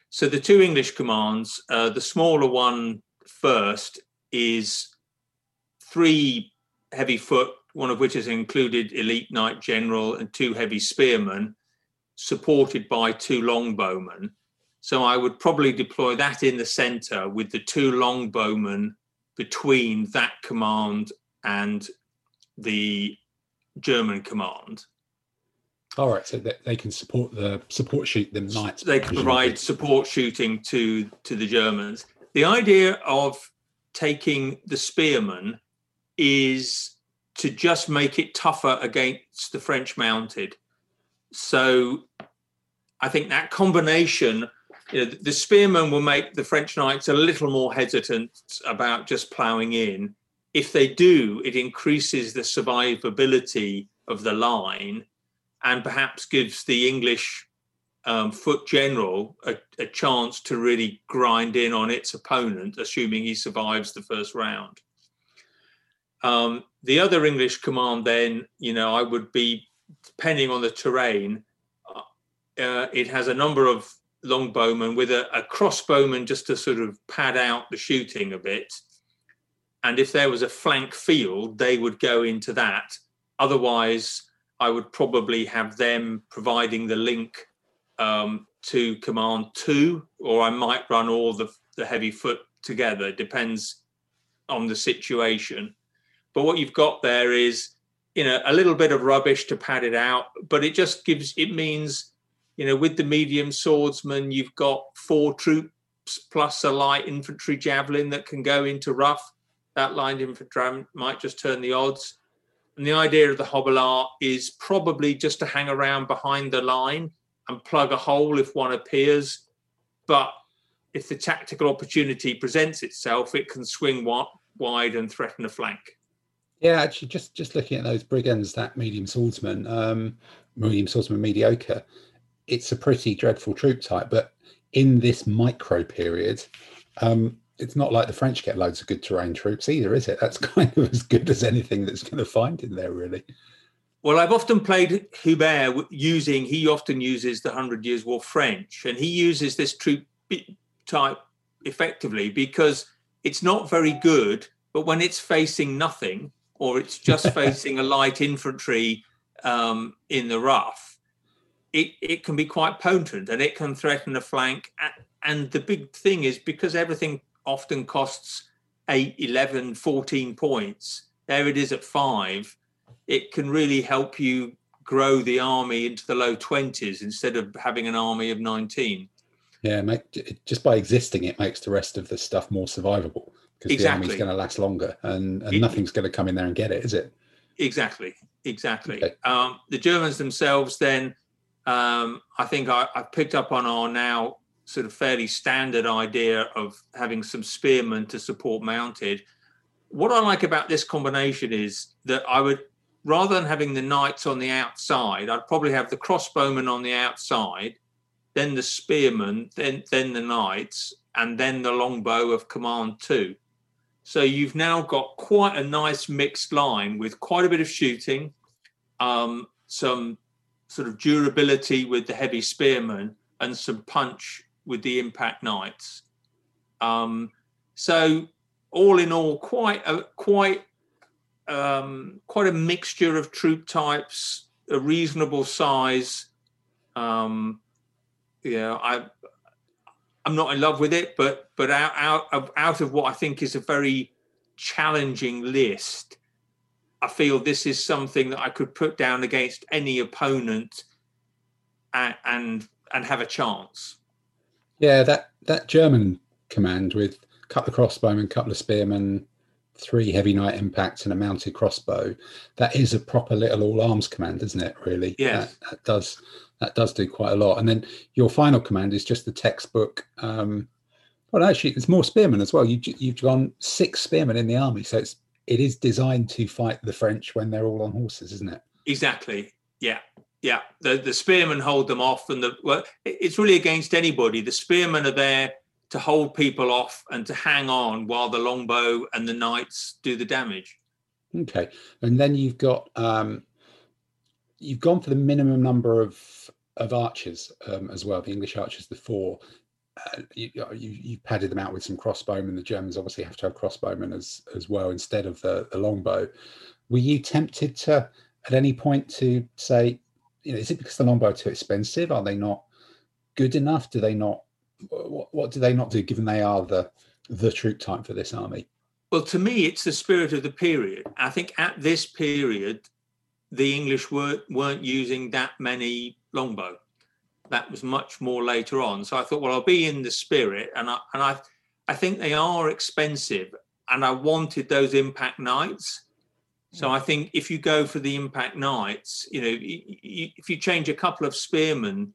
So the two English commands, uh, the smaller one first is three heavy foot, one of which is included elite knight general and two heavy spearmen, supported by two longbowmen. So I would probably deploy that in the center with the two longbowmen between that command and the German command. All right, so that they can support the support shoot them knights. They can provide support shooting to to the Germans. The idea of taking the spearmen is to just make it tougher against the French mounted. So I think that combination, you know, the spearmen will make the French knights a little more hesitant about just ploughing in. If they do, it increases the survivability of the line and perhaps gives the English um, foot general a, a chance to really grind in on its opponent, assuming he survives the first round. Um, the other English command, then, you know, I would be depending on the terrain. Uh, uh, it has a number of longbowmen with a, a crossbowman just to sort of pad out the shooting a bit. And if there was a flank field, they would go into that. Otherwise, I would probably have them providing the link um, to command two, or I might run all the, the heavy foot together. It depends on the situation. But what you've got there is, you know, a little bit of rubbish to pad it out, but it just gives, it means, you know, with the medium swordsman, you've got four troops plus a light infantry javelin that can go into rough. That light infantry might just turn the odds. And the idea of the hobelar is probably just to hang around behind the line and plug a hole if one appears. But if the tactical opportunity presents itself, it can swing wide and threaten a flank. Yeah, actually, just just looking at those brigands, that medium swordsman, um, medium swordsman mediocre, it's a pretty dreadful troop type. But in this micro period, um, it's not like the French get loads of good terrain troops either, is it? That's kind of as good as anything that's going to find in there, really. Well, I've often played Hubert using, he often uses the Hundred Years' War French, and he uses this troop type effectively because it's not very good, but when it's facing nothing or it's just facing a light infantry um, in the rough, it, it can be quite potent and it can threaten a flank. And the big thing is because everything often costs 8, 11, 14 points, there it is at five it can really help you grow the army into the low 20s instead of having an army of 19. Yeah, make, just by existing, it makes the rest of the stuff more survivable because Exactly. the army's going to last longer, and, and It- nothing's going to come in there and get it, is it? Exactly, exactly. Okay. Um, the Germans themselves, then, um, I think I, I picked up on our now sort of fairly standard idea of having some spearmen to support mounted. What I like about this combination is that I would, rather than having the knights on the outside, I'd probably have the crossbowmen on the outside, then the spearmen, then then the knights, and then the longbow of command two. So you've now got quite a nice mixed line with quite a bit of shooting, um, some sort of durability with the heavy spearmen, and some punch with the impact knights. Um, so all in all, quite a quite um, quite a mixture of troop types, a reasonable size. Um, yeah, I I'm not in love with it, but but out out of out of what I think is a very challenging list, I feel this is something that I could put down against any opponent and and, and have a chance. Yeah, that that German command with a couple of crossbowmen, couple of spearmen, three heavy knight impacts, and a mounted crossbow. That is a proper little all arms command, isn't it? Really? Yeah. That, that does that does do quite a lot. And then your final command is just the textbook. Um, well, actually, it's more spearmen as well. You, you've gone six spearmen in the army, so it's it is designed to fight the French when they're all on horses, isn't it? Exactly. Yeah. Yeah. The the spearmen hold them off, and the well, it's really against anybody. The spearmen are there to hold people off and to hang on while the longbow and the knights do the damage. Okay, and then you've got um, you've gone for the minimum number of of archers um, as well. The English archers, the four. Uh, you, you you've padded them out with some crossbowmen. The Germans obviously have to have crossbowmen as as well instead of the the longbow. Were you tempted to at any point to say, you know, is it because the longbow are too expensive? Are they not good enough? Do they not? What, what do they not do? Given they are the the troop type for this army. Well, to me, it's the spirit of the period. I think at this period, the English weren't weren't using that many longbow. That was much more later on. So I thought, well, I'll be in the spirit, and I and I, I think they are expensive, and I wanted those impact knights. So I think if you go for the impact knights, you know, if you change a couple of spearmen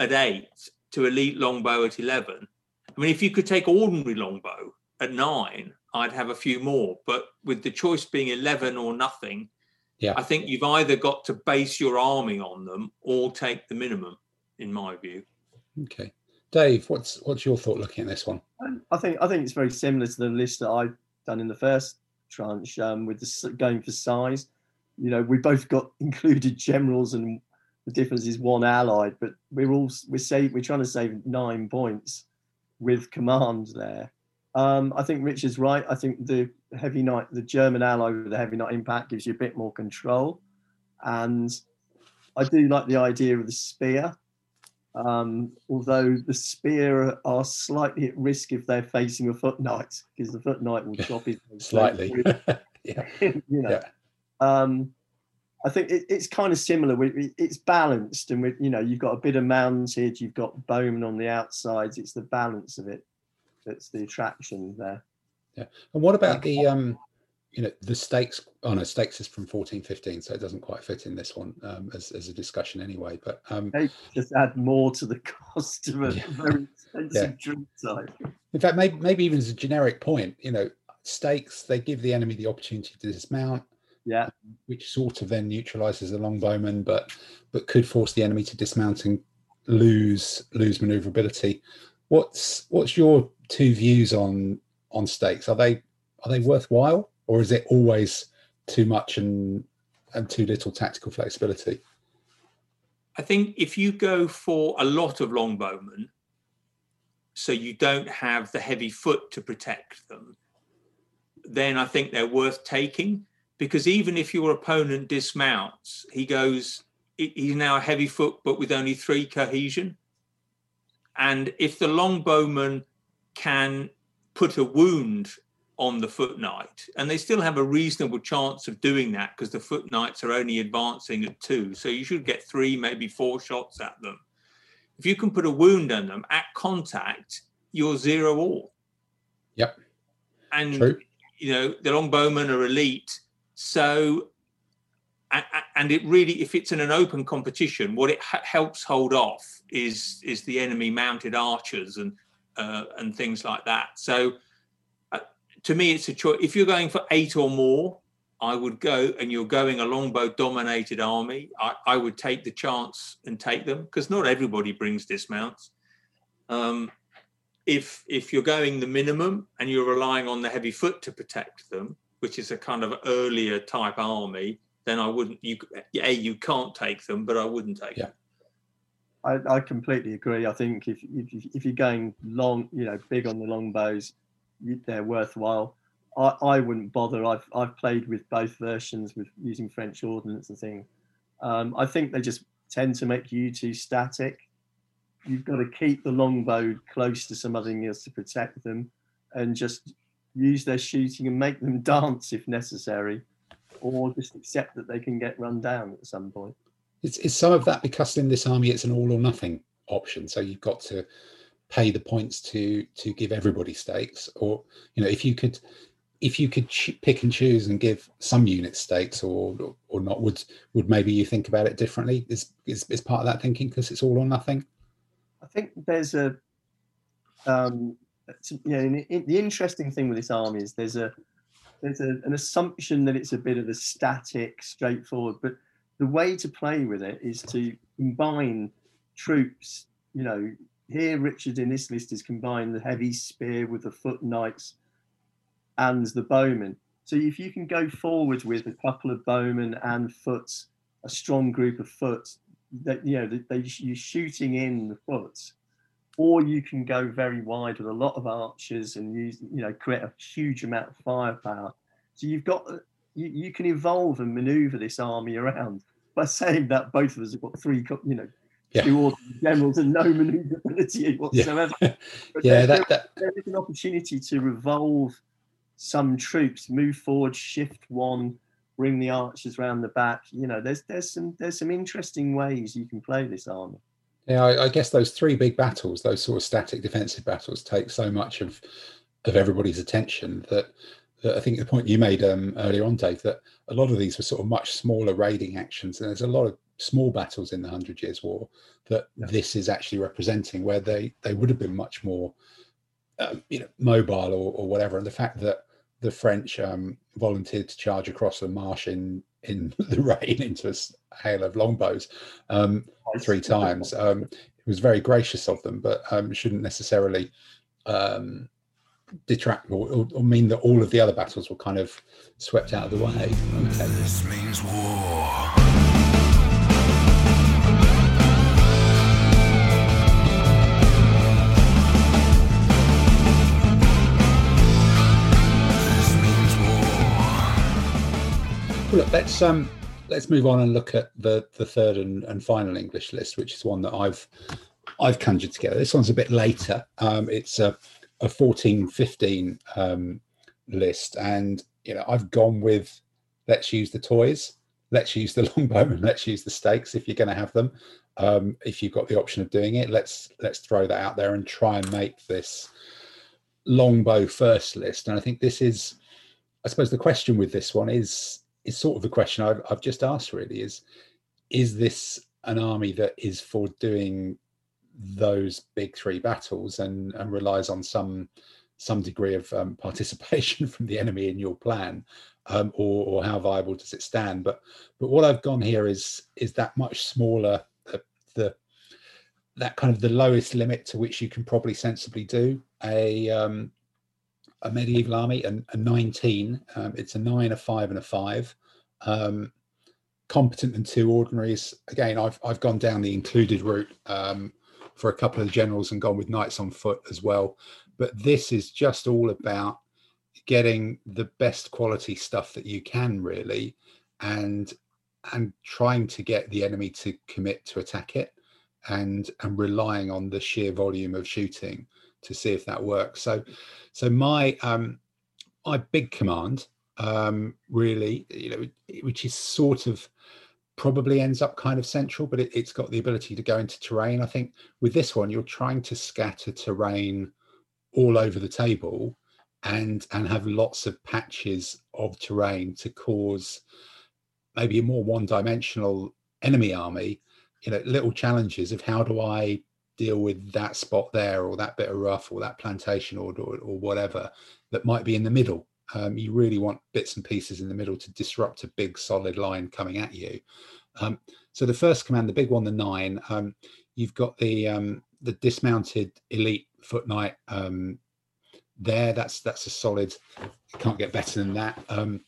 at eight to elite longbow at eleven, I mean, if you could take ordinary longbow at nine, I'd have a few more. But with the choice being 11 or nothing, Yeah. I think you've either got to base your army on them or take the minimum, in my view. Okay, Dave, what's what's your thought looking at this one? Um, I think I think it's very similar to the list that I've done in the first tranche um, with the s- going for size. You know, we both got included generals, and the difference is one allied, but we're all s- we're save, we're trying to save nine points with command there. Um, I think Richard's right. I think the heavy knight, the German ally with the heavy knight impact, gives you a bit more control, and I do like the idea of the spear. Um, although the spear are slightly at risk if they're facing a foot knight, because the foot knight will chop his nose Slightly. yeah. you know. Yeah. Um, I think it, it's kind of similar. We, it's balanced, and we, you know, you've got a bit of mounted, you've got bowman on the outsides. It's the balance of it that's the attraction there. Yeah. And what about the um, you know, the stakes? Oh no, stakes is from fourteen fifteen, so it doesn't quite fit in this one um, as as a discussion anyway. But um, They just add more to the cost of a Yeah. very expensive Yeah. drink type. in fact, maybe maybe even as a generic point, you know, stakes they give the enemy the opportunity to dismount, Yeah, which sort of then neutralizes the longbowman, but but could force the enemy to dismount and lose lose maneuverability. What's what's your two views on on stakes? Are they are they worthwhile, or is it always too much and and too little tactical flexibility? I think if you go for a lot of longbowmen, so you don't have the heavy foot to protect them, then I think they're worth taking because even if your opponent dismounts, he goes, he's now a heavy foot, but with only three cohesion. And if the longbowman can put a wound on the foot knight, and they still have a reasonable chance of doing that because the foot knights are only advancing at two, so you should get three, maybe four shots at them. If you can put a wound on them at contact, you're zero all. Yep. And True. you know the longbowmen are elite, so and it really, if it's in an open competition, what it helps hold off is is the enemy mounted archers and uh, and things like that. So to me, it's a choice. If you're going for eight or more, I would go, and you're going a longbow dominated army. I, I would take the chance and take them because not everybody brings dismounts. Um, if if you're going the minimum and you're relying on the heavy foot to protect them, which is a kind of earlier type army, then I wouldn't. You a you can't take them, but I wouldn't take Yeah. them. I, I completely agree. I think if, if if you're going long, you know, big on the long bows, you, they're worthwhile. I, I wouldn't bother. I've I've played with both versions with using French ordnance and things. Um, I think they just tend to make you too static. You've got to keep the longbow close to something else to protect them, and just use their shooting and make them dance if necessary, or just accept that they can get run down at some point. Is, is some of that because in this army it's an all or nothing option? So you've got to pay the points to to give everybody stakes, or you know if you could if you could pick and choose and give some units stakes or or not, would would maybe you think about it differently? Is is, is part of that thinking because it's all or nothing? I think there's a, um, you know, the interesting thing with this army is there's a, there's a, an assumption that it's a bit of a static, straightforward, but the way to play with it is to combine troops. You know, here Richard in this list is combined the heavy spear with the foot knights and the bowmen. So if you can go forward with a couple of bowmen and foots, a strong group of foots, that you know they, you're shooting in the foot, or you can go very wide with a lot of archers and use you know create a huge amount of firepower. So you've got you, you can evolve and maneuver this army around. By saying that, both of us have got three you know Yeah. two ordinary generals and no maneuverability whatsoever. But Yeah, there- that that there is an opportunity to revolve some troops, move forward, shift one, bring the archers round the back. You know, there's there's some there's some interesting ways you can play this army. Yeah, I, I guess those three big battles, those sort of static defensive battles, take so much of of everybody's attention that, that I think the point you made um, earlier on, Dave, that a lot of these were sort of much smaller raiding actions, and there's a lot of small battles in the Hundred Years' War that Yeah. this is actually representing, where they they would have been much more, um, you know, mobile or, or whatever. And the fact that the French um, volunteered to charge across the marsh in in the rain into a hail of longbows. Um, three times. Um, it was very gracious of them, but um, shouldn't necessarily um, detract or, or, or mean that all of the other battles were kind of swept out of the way. Okay. This means war. Well, look, let's um, let's move on and look at the the third and, and final English list, which is one that I've I've conjured together. This one's a bit later. Um, it's a a fourteen fifteen um, list, and you know I've gone with let's use the toys, let's use the longbow, and let's use the stakes if you're going to have them. Um, if you've got the option of doing it, let's let's throw that out there and try and make this longbow first list. And I think this is, I suppose, the question with this one is is sort of the question I've, I've just asked really is is this an army that is for doing those big three battles and and relies on some some degree of um, participation from the enemy in your plan um, or, or how viable does it stand? But but what i've gone here is is that much smaller the, the that kind of the lowest limit to which you can probably sensibly do a um, a medieval army, and a 19. Um, it's a nine, a five, and a five. Um, competent and two ordinaries. Again, I've I've gone down the included route um, for a couple of generals and gone with knights on foot as well. But this is just all about getting the best quality stuff that you can really, and and trying to get the enemy to commit to attack it, and and relying on the sheer volume of shooting to see if that works. So, so my um, my big command, um, really, you know, which is sort of probably ends up kind of central, but it, has got the ability to go into terrain. I think with this one, you're trying to scatter terrain all over the table and and have lots of patches of terrain to cause maybe a more one-dimensional enemy army you know little challenges of how do i deal with that spot there or that bit of rough or that plantation or or, or whatever that might be in the middle. Um, you really want bits and pieces in the middle to disrupt a big solid line coming at you. Um, so the first command the big one the nine um, you've got the um, the dismounted elite foot knight um, there. That's that's a solid can't get better than that. Um,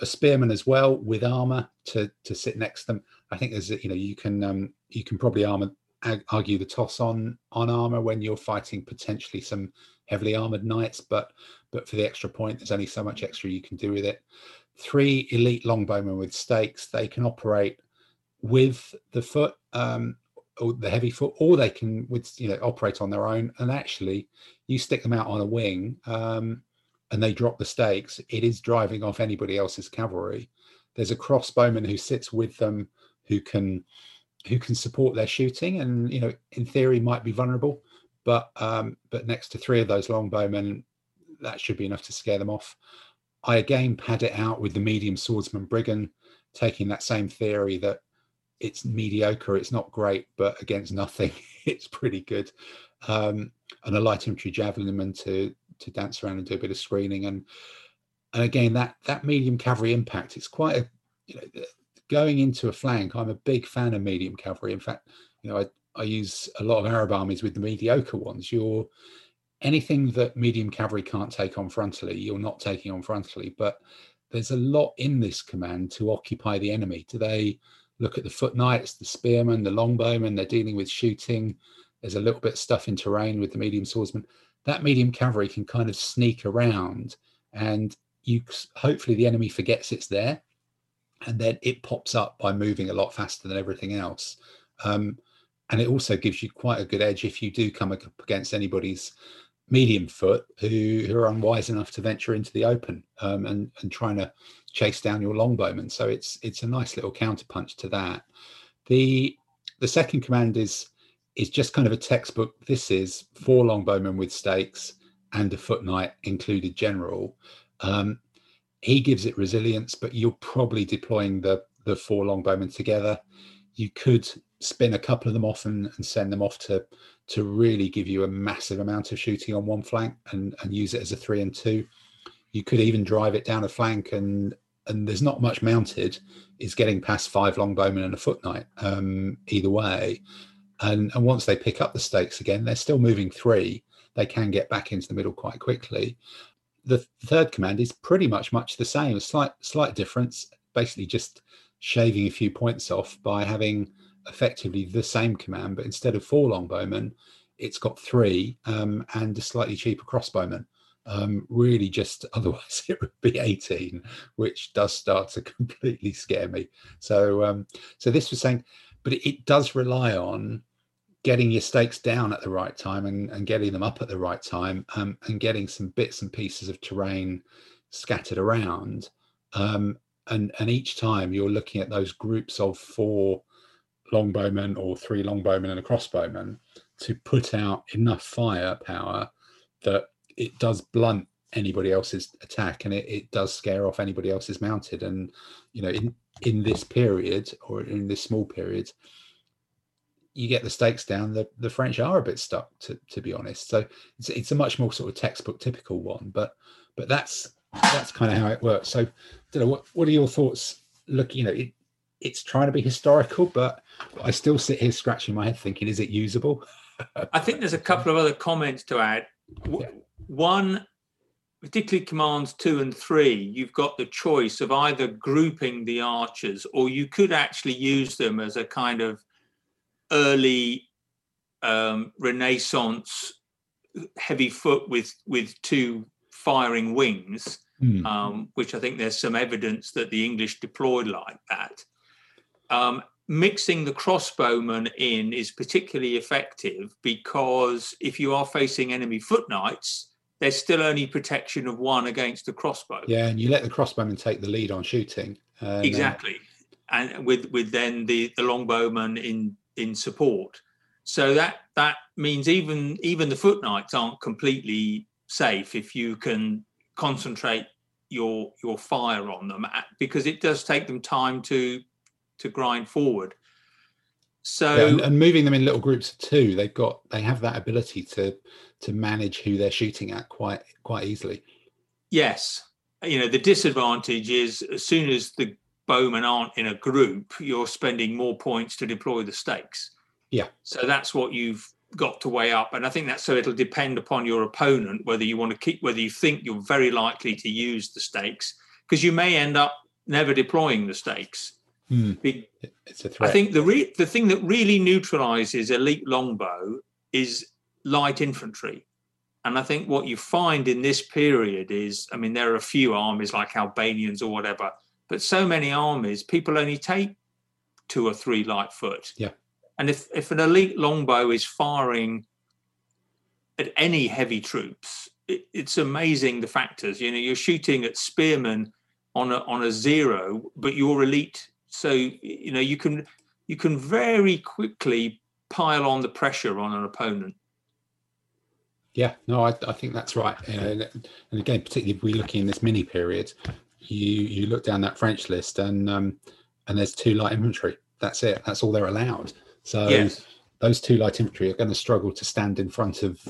a spearman as well with armor to to sit next to them. I think there's you know you can you can probably armor argue the toss on on armor when you're fighting potentially some heavily armored knights but but for the extra point there's only so much extra you can do with it. Three elite longbowmen with stakes they can operate with the foot um, or the heavy foot or they can with you know operate on their own. And actually you stick them out on a wing um, and they drop the stakes it is driving off anybody else's cavalry. There's a crossbowman who sits with them who can who can support their shooting and you know in theory might be vulnerable but um but next to three of those longbowmen that should be enough to scare them off. I again pad it out with the medium swordsman brigand taking that same theory that it's mediocre it's not great but against nothing it's pretty good. Um and a light infantry javelinman to to dance around and do a bit of screening. And and again that that medium cavalry impact it's quite a you know going into a flank, I'm a big fan of medium cavalry. In fact, you know, I, I use a lot of Arab armies with the mediocre ones. You're anything that medium cavalry can't take on frontally, you're not taking on frontally. But there's a lot in this command to occupy the enemy. Do they look at the foot knights, the spearmen, the longbowmen? They're dealing with shooting. There's a little bit of stuff in terrain with the medium swordsman. That medium cavalry can kind of sneak around, and you hopefully the enemy forgets it's there and then it pops up by moving a lot faster than everything else. Um, and it also gives you quite a good edge if you do come up against anybody's medium foot who, who are unwise enough to venture into the open um, and, and trying to chase down your longbowman. So it's it's a nice little counterpunch to that. The the second command is is just kind of a textbook. This is four longbowmen with stakes and a foot knight included general. Um, he gives it resilience, but you're probably deploying the the four longbowmen together. You could spin a couple of them off and, and send them off to to really give you a massive amount of shooting on one flank and, and use it as a three and two. You could even drive it down a flank and and there's not much mounted. Is getting past five longbowmen and a foot knight um, either way. And and once they pick up the stakes again, they're still moving three. They can get back into the middle quite quickly the third command is pretty much much the same. A slight slight difference, basically just shaving a few points off by having effectively the same command, but instead of four longbowmen, it's got three um, and a slightly cheaper crossbowman. Um, really, just otherwise it would be 18, which does start to completely scare me. So, um, so this was saying, but it, it does rely on getting your stakes down at the right time and, and getting them up at the right time um, and getting some bits and pieces of terrain scattered around. Um, and, and each time you're looking at those groups of four longbowmen or three longbowmen and a crossbowman to put out enough firepower that it does blunt anybody else's attack and it, it does scare off anybody else's mounted and you know in in this period or in this small period you get the stakes down, the, the French are a bit stuck, to, to be honest. So it's, it's a much more sort of textbook typical one, but but that's that's kind of how it works. So, know, what what are your thoughts? Look, you know, it, it's trying to be historical, but I still sit here scratching my head thinking, is it usable? I think there's a couple of other comments to add. Yeah. One, particularly commands two and three, you've got the choice of either grouping the archers or you could actually use them as a kind of early um, Renaissance heavy foot with with two firing wings, mm. um, which I think there's some evidence that the English deployed like that. Um, mixing the crossbowmen in is particularly effective because if you are facing enemy foot knights, there's still only protection of one against the crossbow. Yeah, and you let the crossbowman take the lead on shooting. and, um, exactly and with with then the the longbowman in in support so that that means even even the foot knights aren't completely safe if you can concentrate your your fire on them uh, because it does take them time to to grind forward so yeah, and, and moving them in little groups of two, they've got they have that ability to to manage who they're shooting at quite quite easily. Yes. You know, the disadvantage is as soon as the bowmen aren't in a group, you're spending more points to deploy the stakes. Yeah. So that's what you've got to weigh up. And I think that's so it'll depend upon your opponent whether you want to keep, whether you think you're very likely to use the stakes, because you may end up never deploying the stakes. Hmm. It's a threat. I think the re- the thing that really neutralizes elite longbow is light infantry. And I think what you find in this period is, I mean, there are a few armies like Albanians or whatever, but so many armies, people only take two or three light foot. Yeah. And if, if an elite longbow is firing at any heavy troops, it, it's amazing the factors. You know, you're shooting at spearmen on a on a zero, but you're elite. So you know you can you can very quickly pile on the pressure on an opponent. Yeah, no, I, I think that's right. And, and again, particularly if we look in this mini period, you you look down that French list and um, and there's two light infantry. That's it. That's all they're allowed. So Yes. those two light infantry are going to struggle to stand in front of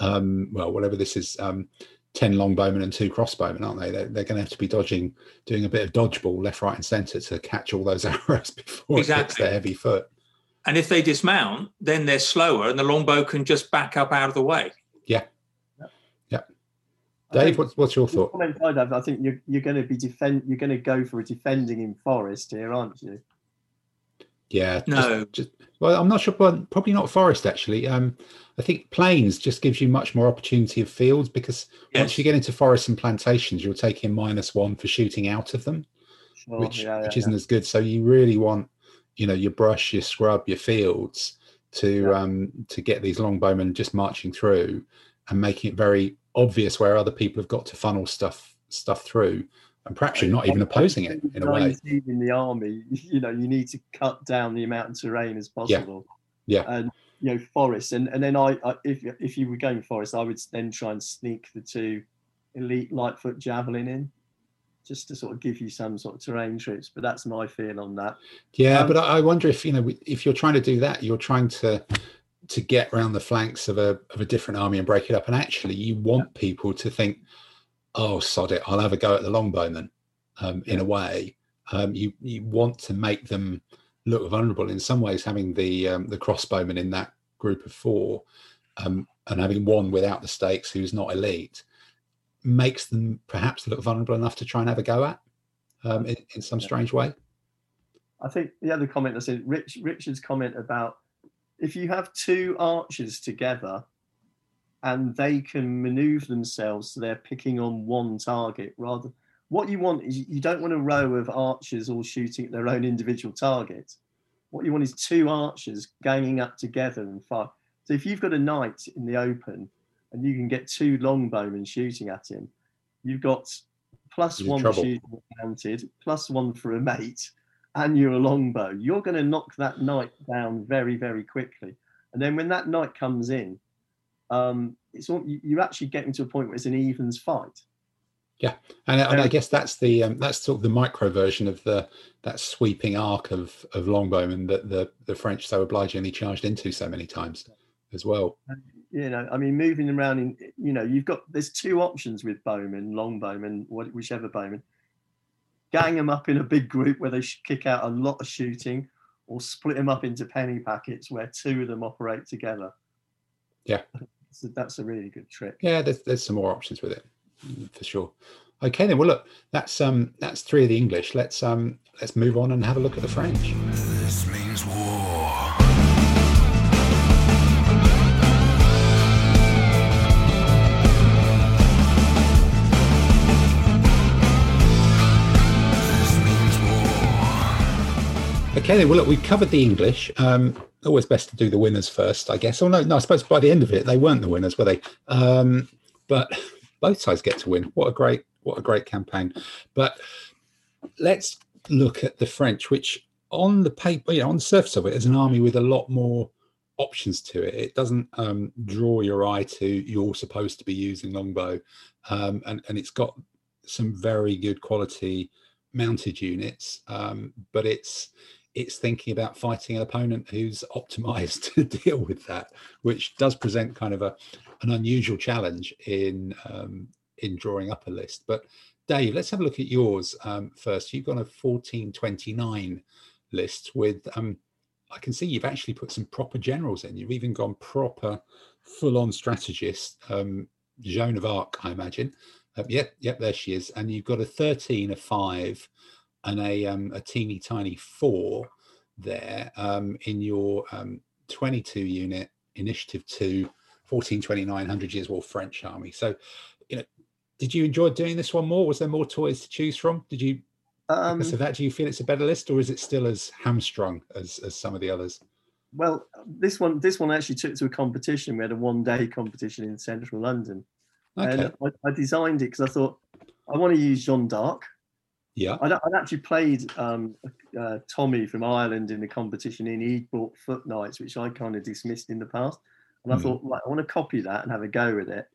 um, well, whatever this is, um, ten longbowmen and two crossbowmen, aren't they? They're, they're going to have to be dodging, doing a bit of dodgeball left, right, and centre to catch all those arrows before it hits their heavy foot. And if they dismount, then they're slower, and the longbow can just back up out of the way. I Dave, what's, what's your thought? comment I'd I think you're, you're going to be defend. You're going to go for a defending in forest here, aren't you? Yeah, No. just, well, I'm not sure, but probably not forest actually. Um, I think plains just gives you much more opportunity of fields because once you get into forests and plantations, you're taking minus one for shooting out of them, Sure. which yeah, which yeah, isn't as good. So you really want, you know, your brush, your scrub, your fields to Yeah. um to get these longbowmen just marching through and making it very obvious where other people have got to funnel stuff stuff through, and perhaps you're not even opposing it in a way. in the army, you know, you need to cut down the amount of terrain as possible. Yeah. yeah. And you know, forests and and then I, I if if you were going forest, I would then try and sneak the two elite lightfoot javelin in, just to sort of give you some sort of terrain troops. But that's my feel on that. Yeah, Um, but I I wonder if you know if you're trying to do that, you're trying to to get around the flanks of a of a different army and break it up. And actually, you want people to think, "Oh, sod it, I'll have a go at the longbowmen." Um, in a way, um, you you want to make them look vulnerable. In some ways, having the um, the crossbowmen in that group of four um, and having one without the stakes who's not elite makes them perhaps look vulnerable enough to try and have a go at um, in, in some strange way. I think the other comment I said, Rich, Richard's comment about if you have two archers together and they can maneuver themselves so they're picking on one target rather what you want is you don't want a row of archers all shooting at their own individual target. What you want is two archers ganging up together and fire. So if you've got a knight in the open and you can get two longbowmen shooting at him, you've got plus one for shooting mounted, plus one for a mate, and you're a longbow. You're going to knock that knight down very, very quickly. And then when that knight comes in, um, it's all, you- you're actually getting to a point where it's an evens fight. Yeah, and, and I Um, guess that's the um, that's sort of the micro version of the that sweeping arc of of longbowmen that the the French so obligingly charged into so many times as well. You know, I mean, moving around in, you know, you've got there's two options with bowmen, longbowmen, whichever bowman. Gang them up in a big group where they should kick out a lot of shooting, or split them up into penny packets where two of them operate together. Yeah. So that's a really good trick. Yeah, there's there's some more options with it mm, for sure. Okay, then. Well, look, that's um that's three of the English. Let's um let's move on and have a look at the French. This means war. Okay, then. Well, look, we've covered the English. Um, always best to do the winners first, I guess. Oh no, no, I suppose by the end of it, they weren't the winners, were they? Um, but both sides get to win. What a great, what a great campaign. But let's look at the French, which on the paper, you know, on the surface of it, is an army with a lot more options to it. It doesn't um, draw your eye to you're supposed to be using longbow, um, and and it's got some very good quality mounted units, um, but it's it's thinking about fighting an opponent who's optimized to deal with that, which does present kind of a an unusual challenge in um, in drawing up a list. But Dave, let's have a look at yours um, first. You've got a 1429 list with um, I can see you've actually put some proper generals in. You've even gone proper full-on strategist, um, Joan of Arc, I imagine. Uh, yep, yep, there she is. And you've got a 13, a five, and a um, a teeny tiny four there um, in your um, 22 unit initiative two 1429 100 years war french army. So you know did you enjoy doing this one more? Was there more toys to choose from? Did you Um, because of that do you feel it's a better list or is it still as hamstrung as, as some of the others? Well, this one this one actually took to a competition. We had a one day competition in central London, okay. And I, I designed it because I thought I want to use Jeanne d'Arc. Yeah I'd, I'd actually played um, uh, Tommy from Ireland in the competition, and he brought Foot Knights, which I kind of dismissed in the past. And I Mhm. thought, right, I want to copy that and have a go with it.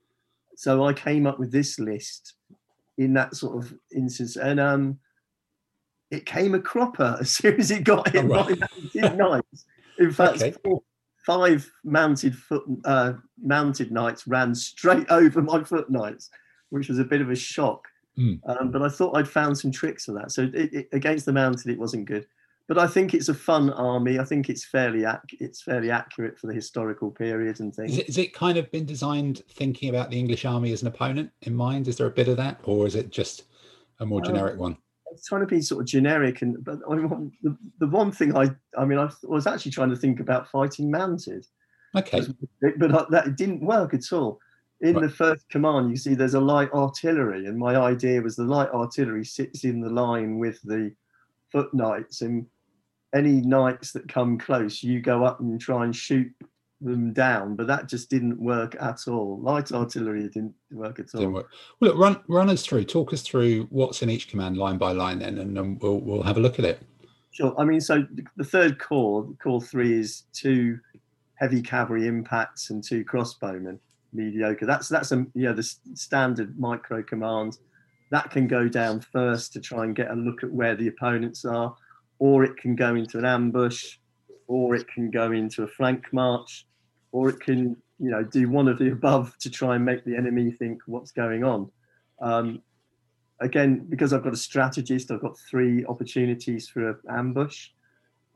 So I came up with this list in that sort of instance, and um, it came a cropper as soon as it got hit Oh, right. mounted knights. In fact, Okay. four, five mounted foot uh, mounted knights ran straight over my foot knights, which was a bit of a shock. Mm. Um, but I thought I'd found some tricks for that. So it, it, against the mounted, it wasn't good. But I think it's a fun army. I think it's fairly ac- it's fairly accurate for the historical period and is things. it, is it kind of been designed thinking about the english army as an opponent in mind is there a bit of that or is it just a more Um, generic one It's trying to be sort of generic, and but I mean, the, the one thing I I mean I was actually trying to think about fighting mounted, okay but that didn't work at all. In Right. the first command, you see there's a light artillery, and my idea was the light artillery sits in the line with the foot knights, and any knights that come close, you go up and try and shoot them down. But that just didn't work at all. Light artillery didn't work at all. Didn't work. Well, look, run run us through. Talk us through what's in each command line by line, then, and then we'll we'll have a look at it. Sure. I mean, so the- the third core, core three is two heavy cavalry impacts and two crossbowmen, mediocre. That's that's a you know the standard micro command. That can go down first to try and get a look at where the opponents are, or it can go into an ambush, or it can go into a flank march, or it can you know do one of the above to try and make the enemy think what's going on. Um, again, because I've got a strategist, I've got three opportunities for an ambush.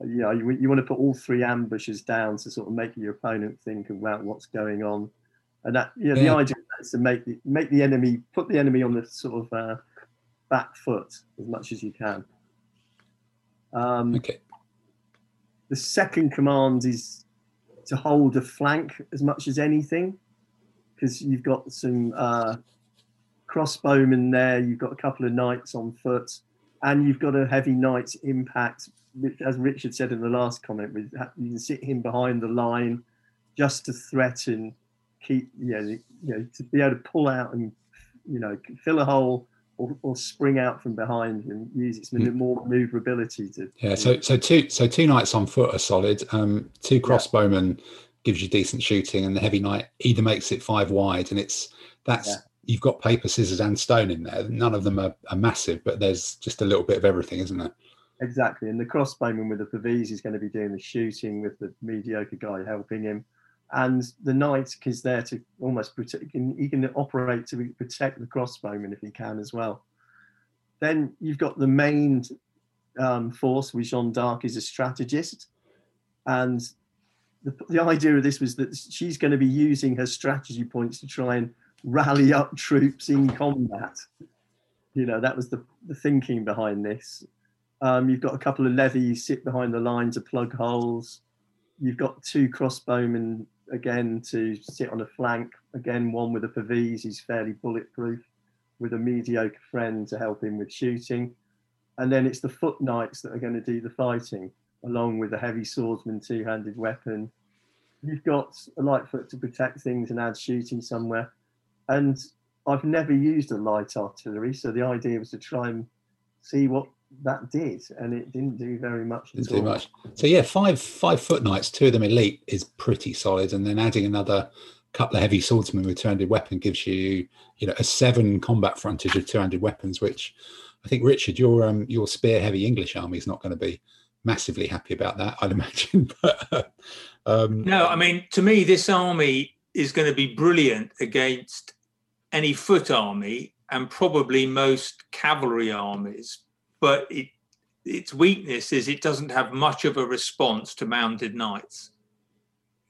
You know, you, you want to put all three ambushes down to sort of make your opponent think about what's going on, and that you know, the idea is to make the make the enemy put the enemy on the sort of uh, back foot as much as you can. Um, Okay. the second command is to hold a flank as much as anything because you've got some uh, crossbowmen there you've got a couple of knights on foot and you've got a heavy knight's impact which as richard said in the last comment with you can sit him behind the line just to threaten keep you know, you know to be able to pull out and you know fill a hole or, or spring out from behind and use its Mm. more maneuverability to Yeah. So so two so two knights on foot are solid. Um, two crossbowmen gives you decent shooting, and the heavy knight either makes it five wide, and it's that's Yeah. you've got paper, scissors, and stone in there. None of them are, are massive, but there's just a little bit of everything, isn't there? Exactly, and the crossbowman with the Pavese is going to be doing the shooting with the mediocre guy helping him, and the knight is there to almost protect. He can, operate to protect the crossbowman if he can as well. Then you've got the main um, force, with Jeanne d'Arc is a strategist, and the, the idea of this was that she's going to be using her strategy points to try and rally up troops in combat. You know, that was the, the thinking behind this. Um, you've got a couple of levies sit behind the line to plug holes. You've got two crossbowmen again to sit on a flank. Again, one with a Pavese, he's fairly bulletproof, with a mediocre friend to help him with shooting. And then it's the foot knights that are going to do the fighting, along with a heavy swordsman, two-handed weapon. You've got a light foot to protect things and add shooting somewhere. and I've never used a light artillery, so the idea was to try and see what that did, and it didn't do very much. Didn't at do all. much. So yeah, five five foot knights, two of them elite is pretty solid, and then adding another couple of heavy swordsmen with two-handed weapon gives you you know a seven combat frontage of two-handed weapons, which I think Richard, your um your spear heavy English army is not going to be massively happy about that, I'd imagine. but um, No, I mean, to me, this army is going to be brilliant against any foot army and probably most cavalry armies. But it, its weakness is it doesn't have much of a response to mounted knights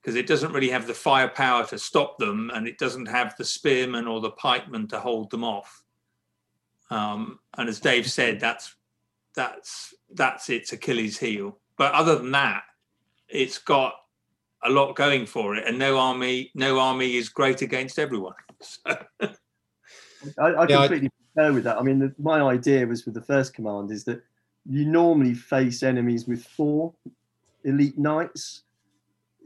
because it doesn't really have the firepower to stop them and it doesn't have the spearmen or the pikemen to hold them off. Um, and as Dave said, that's that's that's its Achilles heel. But other than that, it's got a lot going for it, and no army, no army is great against everyone. So, I, I Yeah, I- completely concur with that. I mean, the, my idea was with the first command is that you normally face enemies with four elite knights.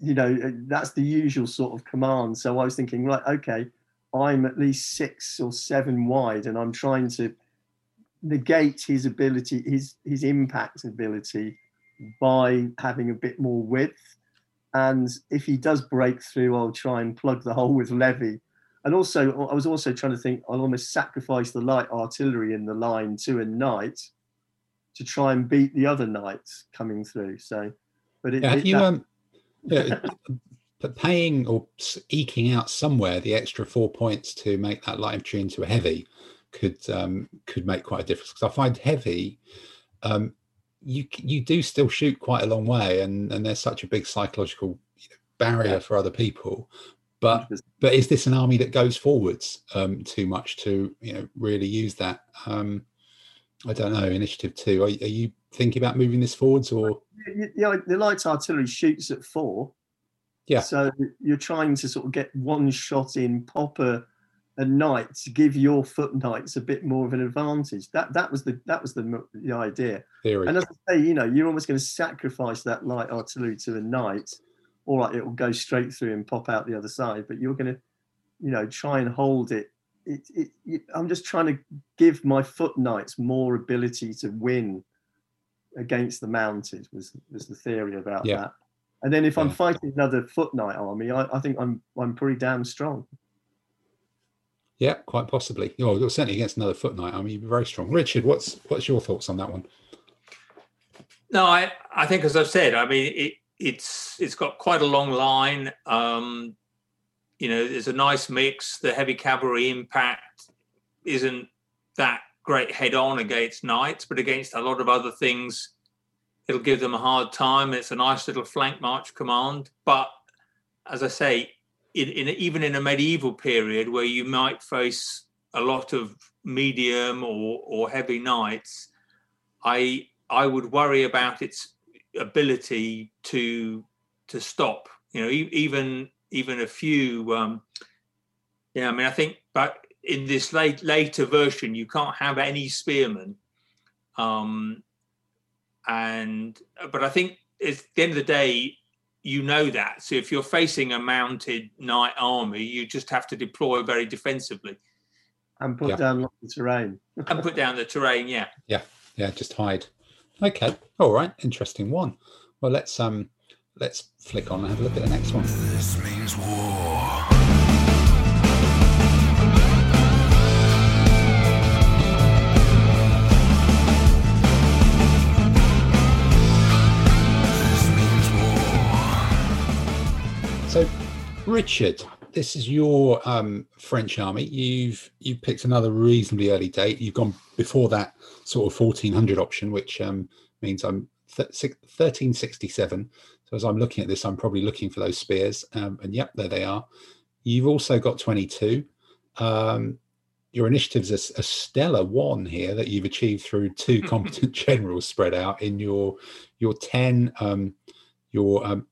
You know, uh, that's the usual sort of command. So I was thinking, right, okay, I'm at least six or seven wide, and I'm trying to negate his ability, his his impact ability, by having a bit more width. And if he does break through, I'll try and plug the hole with levy and also I was also trying to think I'll almost sacrifice the light artillery in the line to a knight to try and beat the other knights coming through. So, but it, yeah, it- you that- um yeah, but paying or eking out somewhere the extra four points to make that light infantry into a heavy could um could make quite a difference. Because I find heavy um you you do still shoot quite a long way and and there's such a big psychological barrier for other people but but is this an army that goes forwards um too much to you know really use that um I don't know initiative two are, are you thinking about moving this forwards or you the light artillery shoots at four. Yeah. So you're trying to sort of get one shot in, pop a, a knight to give your foot knights a bit more of an advantage. That that was the that was the, the idea. theory And as I say, you know, you're almost going to sacrifice that light artillery to the knight. All right, it will go straight through and pop out the other side, but you're going to, you know, try and hold it. It, it, it. I'm just trying to give my foot knights more ability to win against the mounted. Was was the theory about Yeah. that? And then if I'm fighting another foot knight army, I, I think I'm I'm pretty damn strong. Yeah, quite possibly. Oh, well, certainly against another foot knight. I mean, you'd be very strong. Richard, what's what's your thoughts on that one? no, I, I think as I've said, I mean, it, it's it's got quite a long line. Um, you know, there's a nice mix. The heavy cavalry impact isn't that great head on against knights, but against a lot of other things, it'll give them a hard time. It's a nice little flank march command. But as I say, in, in even in a medieval period where you might face a lot of medium or, or heavy knights, I I would worry about its ability to to stop. You know, e- even even a few. Um, yeah, I mean, I think, but in this late later version, you can't have any spearmen. Um, and but I think at the end of the day, you know that. So if you're facing a mounted knight army, you just have to deploy very defensively And put Yeah. down the terrain. and put down the terrain. Yeah. Yeah, yeah, just hide. Okay, all right, interesting one. Well, let's um, let's flick on and have a look at the next one. This means war. This means war. So, Richard, this is your um, French army. You've you picked another reasonably early date. You've gone before that sort of fourteen hundred option, which um, means I'm thirteen sixty seven. So as I'm looking at this, I'm probably looking for those spears, um, and yep, there they are. You've also got twenty two. Um, your initiative's a, a stellar one here that you've achieved through two competent generals spread out in your your ten. Um, your um,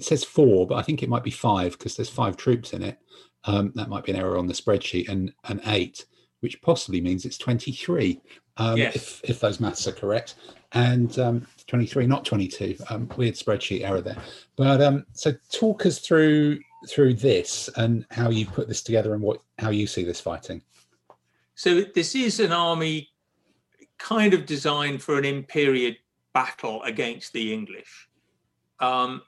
it says four, but I think it might be five because there's five troops in it. Um, that might be an error on the spreadsheet, and and eight, which possibly means it's 23, um, Yes. if if those maths are correct. And um, 23, not 22. Um, weird spreadsheet error there. But um, so talk us through through this and how you put this together and what how you see this fighting? So this is an army kind of designed for an in-period battle against the English. Um,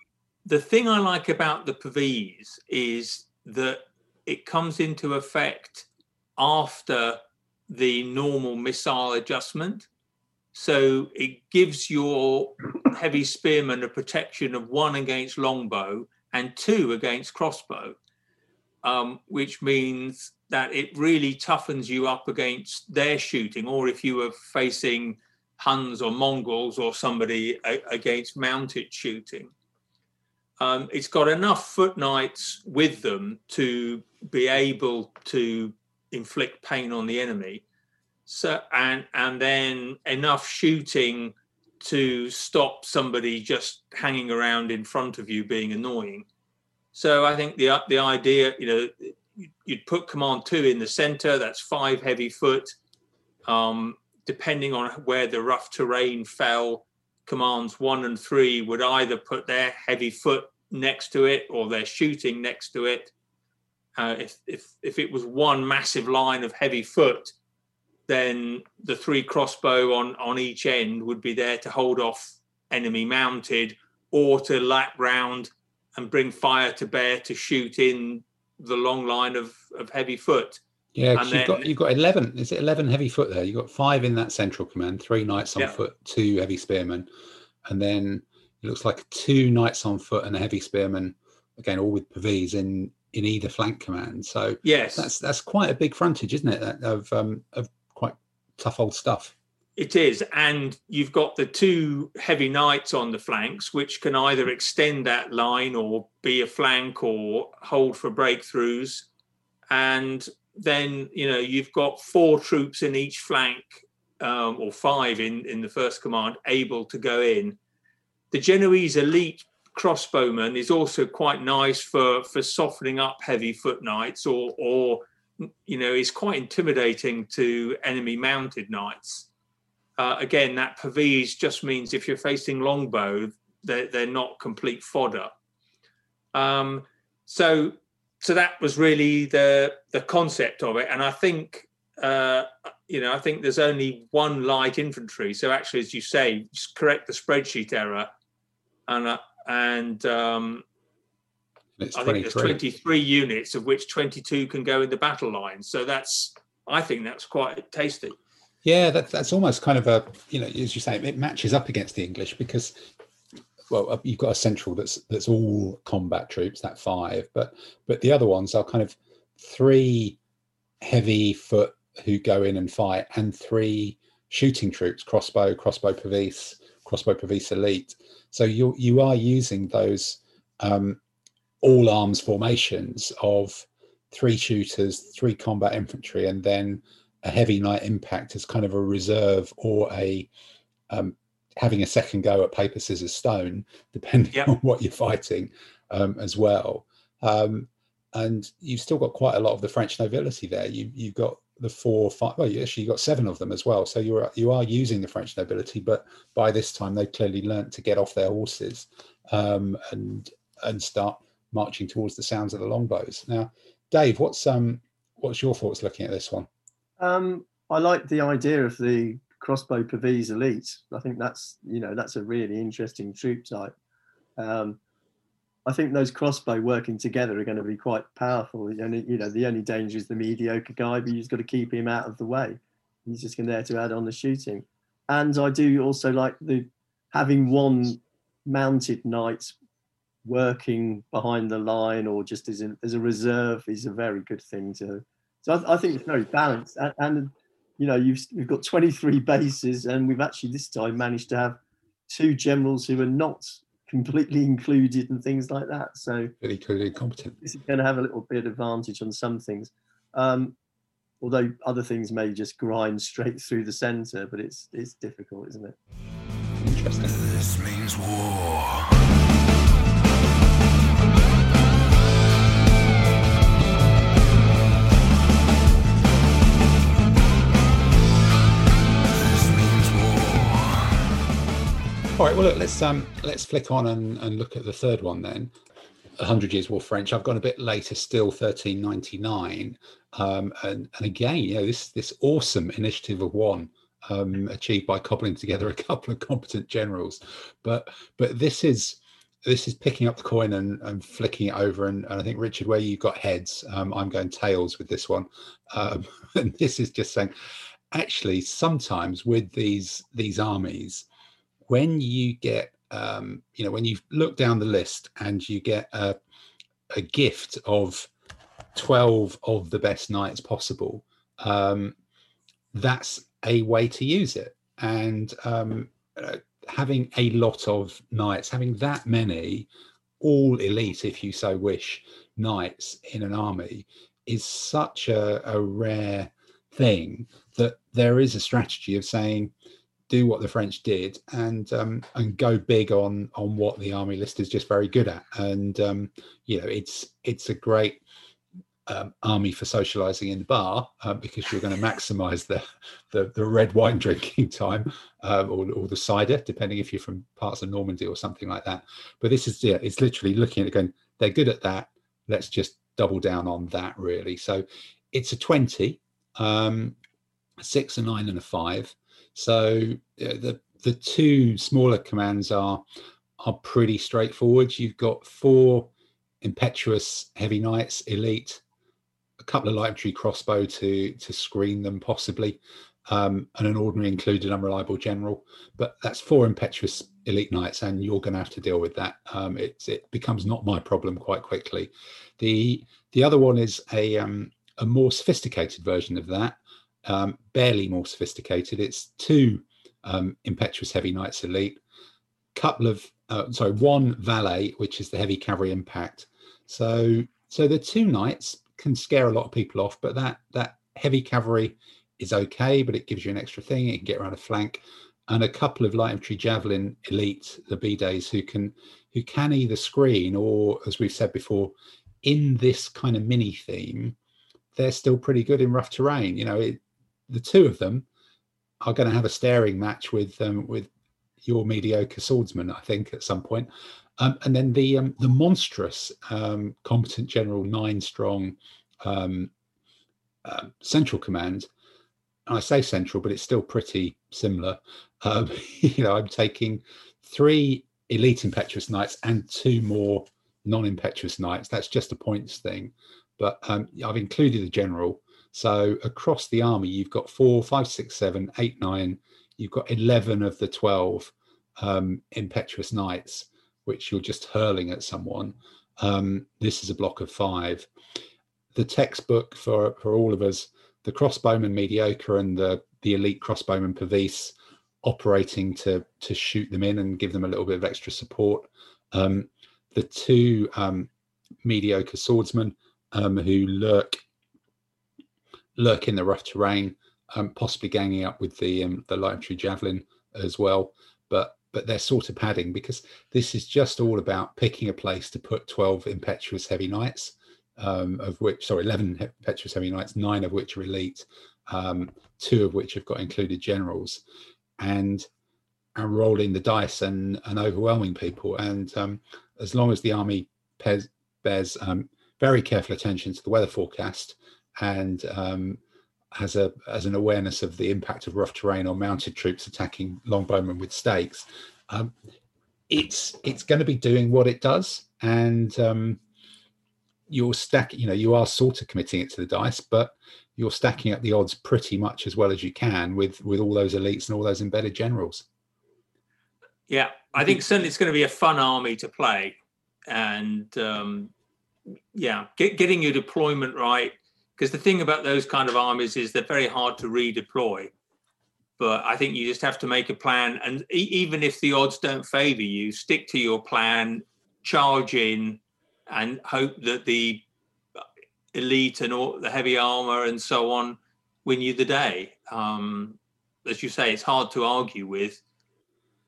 the thing I like about the Pavese is that it comes into effect after the normal missile adjustment. So it gives your heavy spearmen a protection of one against longbow and two against crossbow, um, which means that it really toughens you up against their shooting, or if you were facing Huns or Mongols or somebody a- against mounted shooting. Um, it's got enough foot with them to be able to inflict pain on the enemy. So and and then enough shooting to stop somebody just hanging around in front of you being annoying. So I think the the idea, you know, you'd put command two in the center. That's five heavy foot. Um, depending on where the rough terrain fell, commands one and three would either put their heavy foot next to it or they're shooting next to it. Uh, if if if it was one massive line of heavy foot, then the three crossbow on on each end would be there to hold off enemy mounted or to lap round and bring fire to bear to shoot in the long line of, of heavy foot. Yeah, And you've got you've got eleven. Is it eleven heavy foot there? You've got five in that central command, three knights on Yeah. foot, two heavy spearmen, and then it looks like two knights on foot and a heavy spearman. Again, all with pavese in in either flank command. So Yes, that's that's quite a big frontage, isn't it? Of um of quite tough old stuff. it is. And you've got the two heavy knights on the flanks, which can either extend that line or be a flank or hold for breakthroughs. And then, you know, you've got four troops in each flank, um, or five in, in the first command, able to go in. The Genoese elite crossbowman is also quite nice for, for softening up heavy foot knights or, or, you know, is quite intimidating to enemy mounted knights uh, again, that pavise just means if you're facing longbow, they're, they're not complete fodder. Um, so, so that was really the the concept of it, and I think uh, you know I think there's only one light infantry. So actually, as you say, just correct the spreadsheet error, and uh, and um, It's I think there's 23. 23 units, of which 22 can go in the battle line. So that's I think that's quite tasty. Yeah, that, that's almost kind of a you know, as you say, it matches up against the English because well, you've got a central that's that's all combat troops, that five, but but the other ones are kind of three heavy foot who go in and fight, and three shooting troops, crossbow, crossbow pavese, crossbow pavese elite. So you you are using those um, all arms formations of three shooters, three combat infantry, and then a heavy knight impact as kind of a reserve or a um, having a second go at paper scissors stone depending Yep. on what you're fighting um, as well um, and you've still got quite a lot of the french nobility there you you've got the four five well you got seven of them as well so you're you are using the french nobility but by this time they've clearly learnt to get off their horses um, and and start marching towards the sounds of the longbows now dave what's um what's your thoughts looking at this one Um, I like the idea of the crossbow pavese elite. I think that's you know that's a really interesting troop type. Um, I think those crossbow working together are going to be quite powerful. And you know the only danger is the mediocre guy, but you just got to keep him out of the way. He's just going there to add on the shooting. And I do also like the having one mounted knight working behind the line or just as a, as a reserve is a very good thing to so I, I think it's very balanced, and, and you know you've we've got 23 bases, and we've actually this time managed to have two generals who are not completely included and things like that. So really clearly competent this is going to have a little bit of advantage on some things, um, although other things may just grind straight through the centre. But it's it's difficult, isn't it? interesting This means war. All right. Well, look, let's um let's flick on and, and look at the third one then. Hundred Years' War French. I've gone a bit later, still 1399, um, and and again, you know, this this awesome initiative of one um, achieved by cobbling together a couple of competent generals, but but this is this is picking up the coin and, and flicking it over. And, and I think Richard, where you've got heads, um, I'm going tails with this one, um, and this is just saying, actually, sometimes with these these armies, when you get um, you know, when you look down the list and you get a, a gift of 12 of the best knights possible, um, that's a way to use it. And um, uh, having a lot of knights, having that many, all elite, if you so wish, knights in an army is such a, a rare thing that there is a strategy of saying, do what the French did and um, and go big on on what the army list is just very good at. And um, you know, it's it's a great um, army for socializing in the bar uh, because you're going to maximize the, the, the red wine drinking time uh, or, or the cider, depending if you're from parts of Normandy or something like that. But this is yeah, it's literally looking at it going, they're good at that. Let's just double down on that really. So it's a 20, um, six, a nine, and a five. So the the two smaller commands are are pretty straightforward. You've got four impetuous heavy knights, elite, a couple of light crossbow to to screen them possibly, um, and an ordinary included unreliable general. But that's four impetuous elite knights, and you're going to have to deal with that. Um, it it becomes not my problem quite quickly. The the other one is a um, a more sophisticated version of that, um, barely more sophisticated. It's two um, impetuous heavy knights elite, couple of uh, sorry, one valet, which is the heavy cavalry impact. So so the two knights can scare a lot of people off, but that that heavy cavalry is okay, but it gives you an extra thing. It can get around a flank, and a couple of light infantry javelin elite, the bidets, who can who can either screen or, as we've said before, in this kind of mini theme, they're still pretty good in rough terrain. You know, it, the two of them are going to have a staring match with um, with your mediocre swordsman, I think, at some point. Um, and then the um, the monstrous um, competent general nine strong uh, central command. And I say central, but it's still pretty similar. You know, I'm taking three elite impetuous knights and two more non-impetuous knights. That's just a points thing, but I've included the general so across the army, you've got four, five, six, seven, eight, nine. You've got 11 of the 12 um, impetuous knights, which you're just hurling at someone. Um, this is a block of five. The textbook for, for all of us, the crossbowman mediocre and the, the elite crossbowman Pavis operating to, to shoot them in and give them a little bit of extra support. Um, the two um, mediocre swordsmen um, who lurk lurk in the rough terrain, um, possibly ganging up with the um, the light infantry javelin as well. But but they're sort of padding because this is just all about picking a place to put 12 impetuous heavy knights, um, of which sorry 11 impetuous heavy knights, nine of which are elite, um, two of which have got included generals, and and rolling the dice and and overwhelming people. And um, as long as the army bears, bears um, very careful attention to the weather forecast and um, has a has an awareness of the impact of rough terrain on mounted troops attacking longbowmen with stakes. Um, it's it's going to be doing what it does, and um, you're stack. You know, you are sort of committing it to the dice, but you're stacking up the odds pretty much as well as you can with with all those elites and all those embedded generals. Yeah, I think certainly it's going to be a fun army to play, and um, yeah, get, getting your deployment right because the thing about those kind of armies is they're very hard to redeploy. But I think you just have to make a plan, and e- even if the odds don't favour you, stick to your plan, charge in, and hope that the elite and all the heavy armor and so on win you the day. Um, as you say, it's hard to argue with.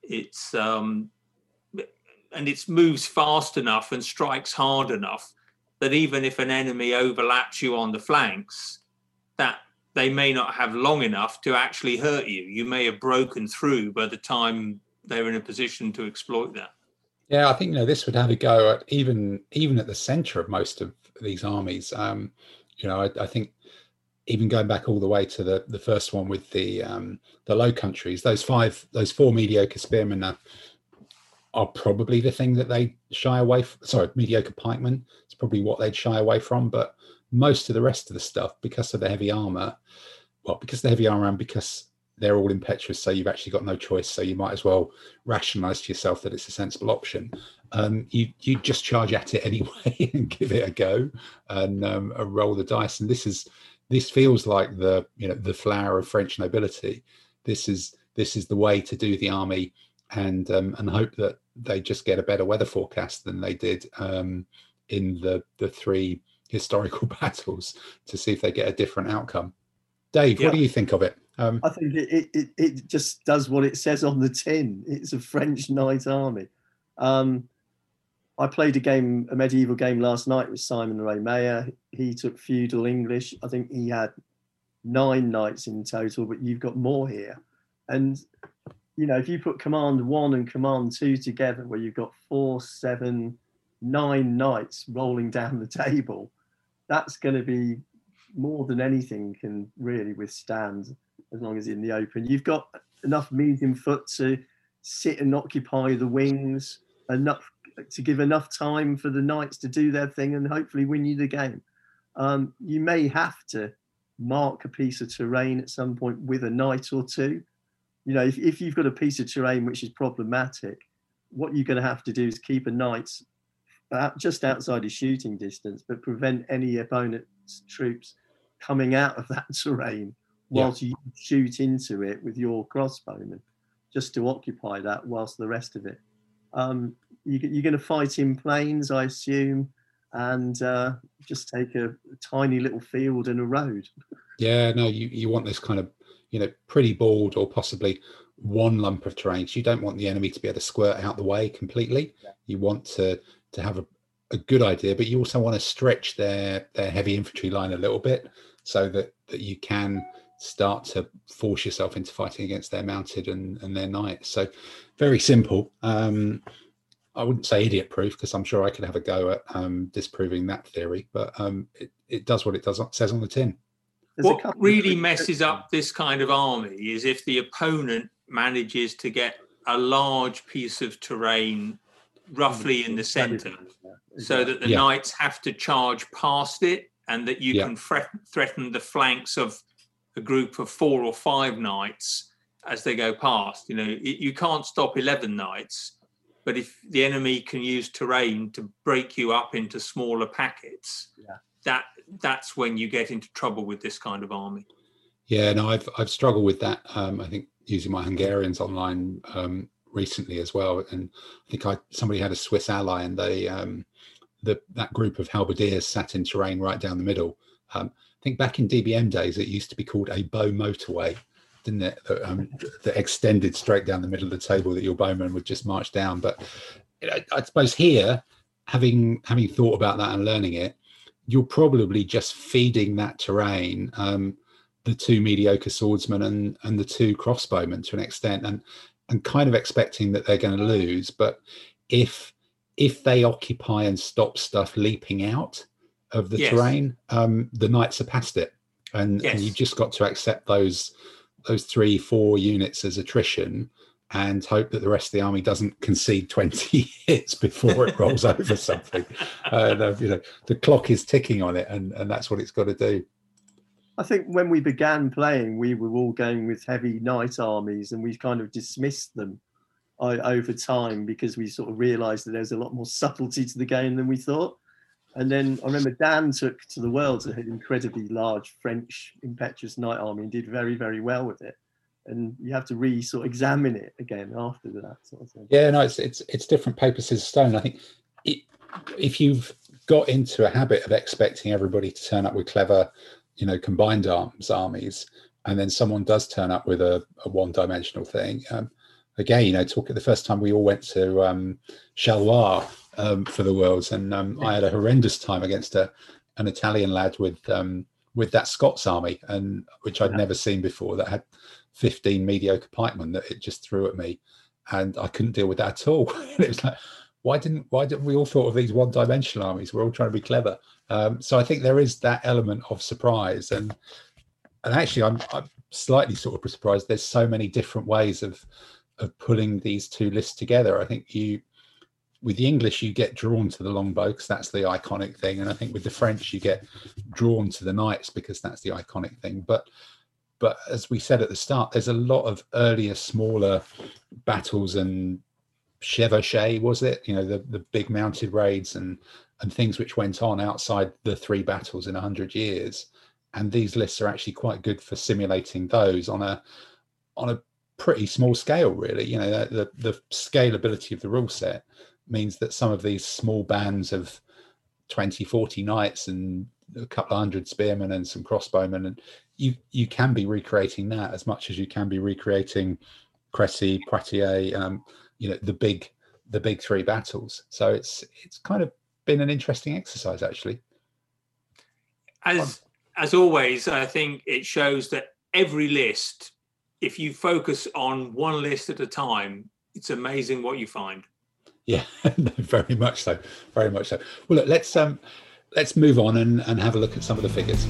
It's um, and it moves fast enough and strikes hard enough that even if an enemy overlaps you on the flanks, that they may not have long enough to actually hurt you. You may have broken through by the time they're in a position to exploit that. Yeah, I think you know this would have a go at even even at the centre of most of these armies. Um, you know, I, I, think even going back all the way to the the first one with the um, the Low Countries, those five, those four mediocre spearmen are, are probably the thing that they shy away. From, sorry, mediocre pikemen. It's probably what they'd shy away from. But most of the rest of the stuff, because of the heavy armor, well, because the heavy armor and because they're all impetuous, so you've actually got no choice. So you might as well rationalize to yourself that it's a sensible option. Um, you you just charge at it anyway and give it a go and, um, and roll the dice. And this is this feels like the you know the flower of French nobility. This is this is the way to do the army and um, and hope that they just get a better weather forecast than they did um, in the the three historical battles to see if they get a different outcome. Dave, yeah. what do you think of it? Um, I think it, it, it just does what it says on the tin. It's a French knight army. Um, I played a game, a medieval game last night with Simon Ray Mayer. He took feudal English. I think he had nine knights in total, but you've got more here. And you know, if you put command one and command two together, where you've got four, seven, nine knights rolling down the table, that's going to be more than anything can really withstand as long as in the open. You've got enough medium foot to sit and occupy the wings, enough to give enough time for the knights to do their thing and hopefully win you the game. Um, you may have to mark a piece of terrain at some point with a knight or two. You know, if, if you've got a piece of terrain which is problematic, what you're going to have to do is keep a knight just outside his shooting distance, but prevent any opponent's troops coming out of that terrain whilst yeah. you shoot into it with your crossbowman, just to occupy that whilst the rest of it. Um, you, are going to fight in plains, I assume, and uh, just take a, a, tiny little field and a road. Yeah, no, you, you want this kind of, you know, pretty bold or possibly one lump of terrain. So you don't want the enemy to be able to squirt out the way completely. Yeah. You want to to have a, a good idea, but you also want to stretch their their heavy infantry line a little bit so that that you can start to force yourself into fighting against their mounted and, and their knights. So very simple. Um, I wouldn't say idiot proof because I'm sure I could have a go at um, disproving that theory, but um, it, it does what it does says on the tin. There's what really messes up this kind of army is if the opponent manages to get a large piece of terrain roughly in the center so that the yeah. knights have to charge past it and that you yeah. can threaten the flanks of a group of four or five knights as they go past. You know, it, you can't stop 11 knights, but if the enemy can use terrain to break you up into smaller packets, yeah. That that's when you get into trouble with this kind of army. Yeah, no, I've I've struggled with that. Um, I think using my Hungarians online um, recently as well, and I think I somebody had a Swiss ally, and they um, the that group of halberdiers sat in terrain right down the middle. Um, I think back in DBM days, it used to be called a bow motorway, didn't it? That, um, extended straight down the middle of the table that your bowman would just march down. But I suppose here, having having thought about that and learning it, you're probably just feeding that terrain. Um, the two mediocre swordsmen and and the two crossbowmen to an extent and and kind of expecting that they're going to lose but if if they occupy and stop stuff leaping out of the yes. terrain um the knights are past it and, yes. and you've just got to accept those those three four units as attrition and hope that the rest of the army doesn't concede 20 hits before it rolls over something uh, you know the clock is ticking on it and and that's what it's got to do I think when we began playing, we were all going with heavy knight armies, and we kind of dismissed them uh, over time because we sort of realised that there's a lot more subtlety to the game than we thought. And then I remember Dan took to the world an incredibly large French impetuous knight army and did very, very well with it. And you have to re sort of examine it again after that sort of thing. Yeah, no, it's it's it's different paper scissors stone. I think it, if you've got into a habit of expecting everybody to turn up with clever you know combined arms armies and then someone does turn up with a, a one dimensional thing um, again you know talk the first time we all went to um, Charleroi um, for the worlds and um, I had a horrendous time against a, an Italian lad with um, with that Scots army and which I'd yeah. never seen before that had 15 mediocre pikemen that it just threw at me and I couldn't deal with that at all it was like why didn't why didn't we all thought of these one-dimensional armies? We're all trying to be clever. Um, so I think there is that element of surprise, and and actually, I'm, I'm slightly sort of surprised. There's so many different ways of of pulling these two lists together. I think you with the English you get drawn to the longbow because that's the iconic thing, and I think with the French you get drawn to the knights because that's the iconic thing. But but as we said at the start, there's a lot of earlier, smaller battles and chevauchée, was it? You know, the, the big mounted raids and and things which went on outside the three battles in a hundred years. And these lists are actually quite good for simulating those on a on a pretty small scale, really. You know, the the, the scalability of the rule set means that some of these small bands of 20, 40 knights and a couple of hundred spearmen and some crossbowmen and you you can be recreating that as much as you can be recreating Crecy, Poitiers, um, you know, the big the big three battles. So it's it's kind of been an interesting exercise actually. As as always, I think it shows that every list, if you focus on one list at a time, it's amazing what you find. Yeah, no, very much so. Very much so. Well, look, let's um let's move on and, and have a look at some of the figures.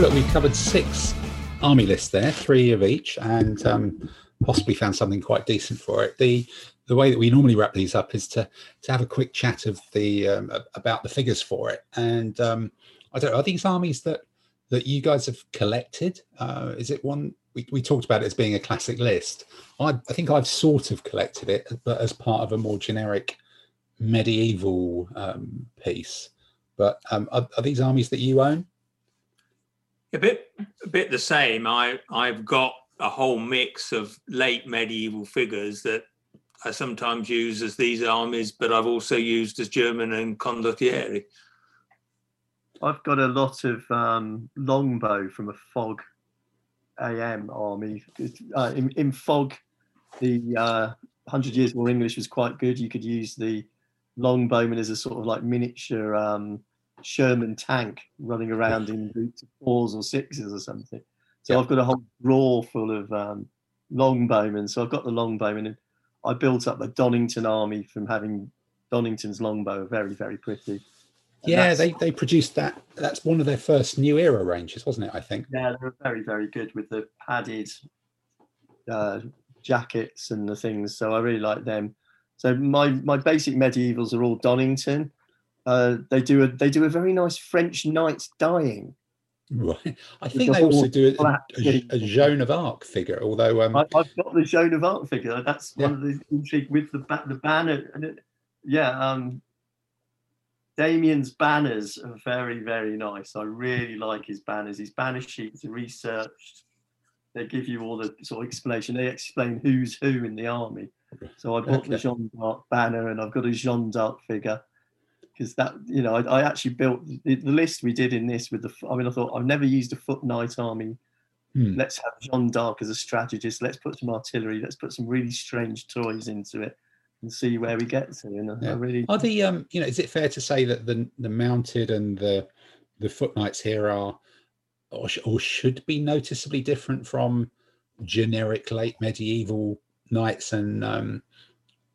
Look, we've covered six army lists there, three of each, and um, possibly found something quite decent for it. The the way that we normally wrap these up is to to have a quick chat of the um, about the figures for it. And um, I don't know, are these armies that that you guys have collected? Uh, is it one we, we talked about it as being a classic list? I, I think I've sort of collected it, but as part of a more generic medieval um, piece. But um, are, are these armies that you own? A bit a bit the same. I I've got a whole mix of late medieval figures that I sometimes use as these armies, but I've also used as German and condottieri. I've got a lot of um, longbow from a fog AM army. Uh, in, in fog, the uh, Hundred Years War English was quite good. You could use the longbowman as a sort of like miniature um, Sherman tank running around in groups of fours or sixes or something. So Yeah. I've got a whole drawer full of um, longbowmen. So I've got the longbowmen, and I built up a Donnington army from having Donnington's longbow. Very, very pretty. And Yeah, they they produced that. That's one of their first new era ranges, wasn't it? I think. Yeah, they're very, very good with the padded uh, jackets and the things. So I really like them. So my my basic medievals are all Donnington. Uh, they do a they do a very nice French Knight dying. Right. I think the they also do a, a, a Joan of Arc figure, although um, I, I've got the Joan of Arc figure. That's one of the intrigue with the ba- the banner. And it, yeah, um, Damien's banners are very very nice. I really like his banners. His banner sheets are researched. They give you all the sort of explanation. They explain who's who in the army. So I bought the Okay. Jean d'Arc banner, and I've got a Jean d'Arc figure because that you know I, I actually built the, the list we did in this with the. I mean, I thought I've never used a foot knight army hmm, let's have Jean d'Arc as a strategist. Let's put some artillery. Let's put some really strange toys into it and see where we get to. And I- Yeah. I really, are the um, you know, is it fair to say that the the mounted and the the foot knights here are or, sh- or should be noticeably different from generic late medieval knights and um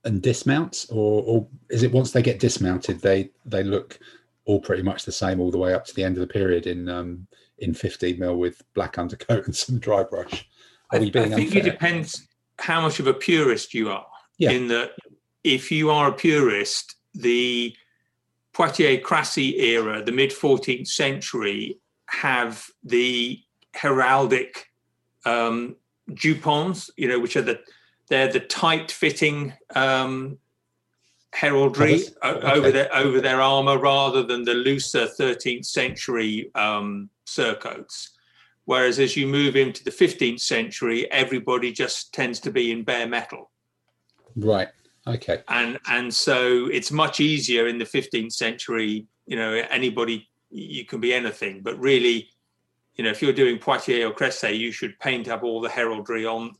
and dismounts, or or is it once they get dismounted they they look all pretty much the same all the way up to the end of the period in um in 15 mil with black undercoat and some dry brush? Are I, we I think unfair? it depends how much of a purist you are. Yeah. In that, if you are a purist, the Poitiers Crecy era, the mid 14th century, have the heraldic um, jupons, you know, which are the they're the tight fitting um, heraldry? Okay. over their over their armor rather than the looser 13th century um, surcoats. Whereas as you move into the 15th century, everybody just tends to be in bare metal. Right. Okay. And and so it's much easier in the 15th century, you know, anybody you can be anything, but really, you know, if you're doing Poitiers or Crecy, you should paint up all the heraldry on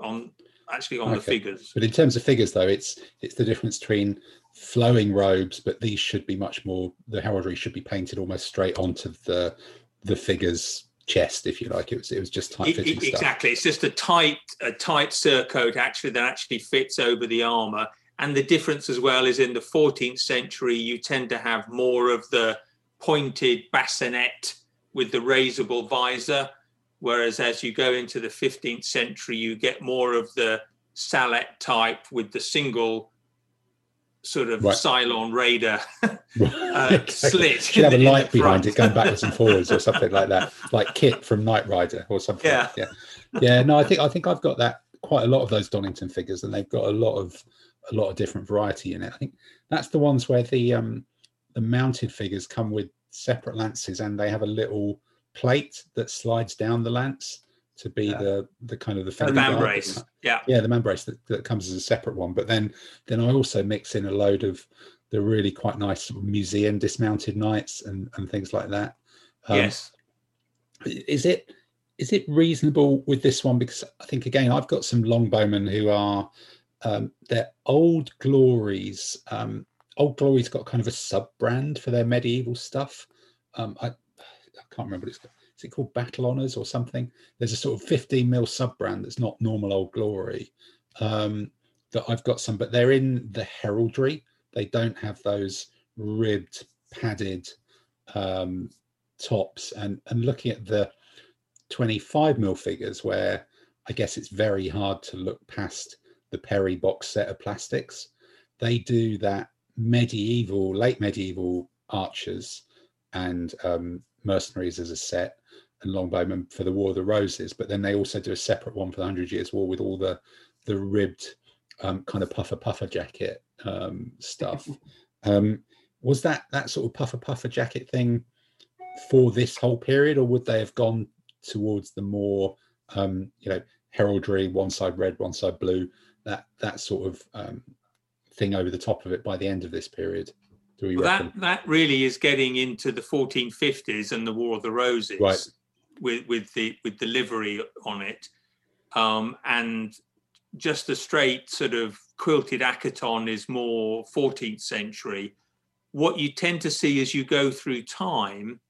on actually on the figures. But in terms of figures, though, it's it's the difference between flowing robes, but these should be much more. The heraldry should be painted almost straight onto the the figure's chest, if you like. It was it was just tight fitting stuff. exactly. It's just a tight, a tight surcoat actually that actually fits over the armor. And the difference as well is in the 14th century, you tend to have more of the pointed bassinet with the raisable visor, whereas as you go into the 15th century, you get more of the sallet type with the single sort of Right. Cylon Raider uh, Okay. slit. Should have a light behind it going backwards and forwards or something like that, like KITT from Knight Rider or something. Yeah. yeah, yeah. No, I think I think I've got that quite a lot of those Donnington figures, and they've got a lot of a lot of different variety in it. I think that's the ones where the um the mounted figures come with separate lances, and they have a little plate that slides down the lance to be Yeah. the the kind of the The man brace. Yeah. yeah the man brace that, that comes as a separate one but then then i also mix in a load of the really quite nice museum dismounted knights and and things like that Um, yes. is it is it reasonable with this one because i think again i've got some longbowmen who are um they're old glories um old glories got kind of a sub brand for their medieval stuff um i can't remember what it's called is it called battle honors or something? There's a sort of 15 mil sub brand that's not normal old glory um that i've got some but they're in the heraldry. They don't have those ribbed padded um tops. And and looking at the 25 mil figures where i guess it's very hard to look past the perry box set of plastics they do that medieval late medieval archers and um mercenaries as a set and longbowmen for the war of the roses but then they also do a separate one for the hundred years war with all the the ribbed um, kind of puffer puffer jacket um, stuff um, was that that sort of puffer puffer jacket thing for this whole period, or would they have gone towards the more, um, you know, heraldry, one side red, one side blue, that that sort of um, thing over the top of it by the end of this period? Do we Well, reckon? that that really is getting into the 1450s and the War of the Roses, Right. with with the with the livery on it, um, and just a straight sort of quilted aketon is more 14th century. What you tend to see as you go through time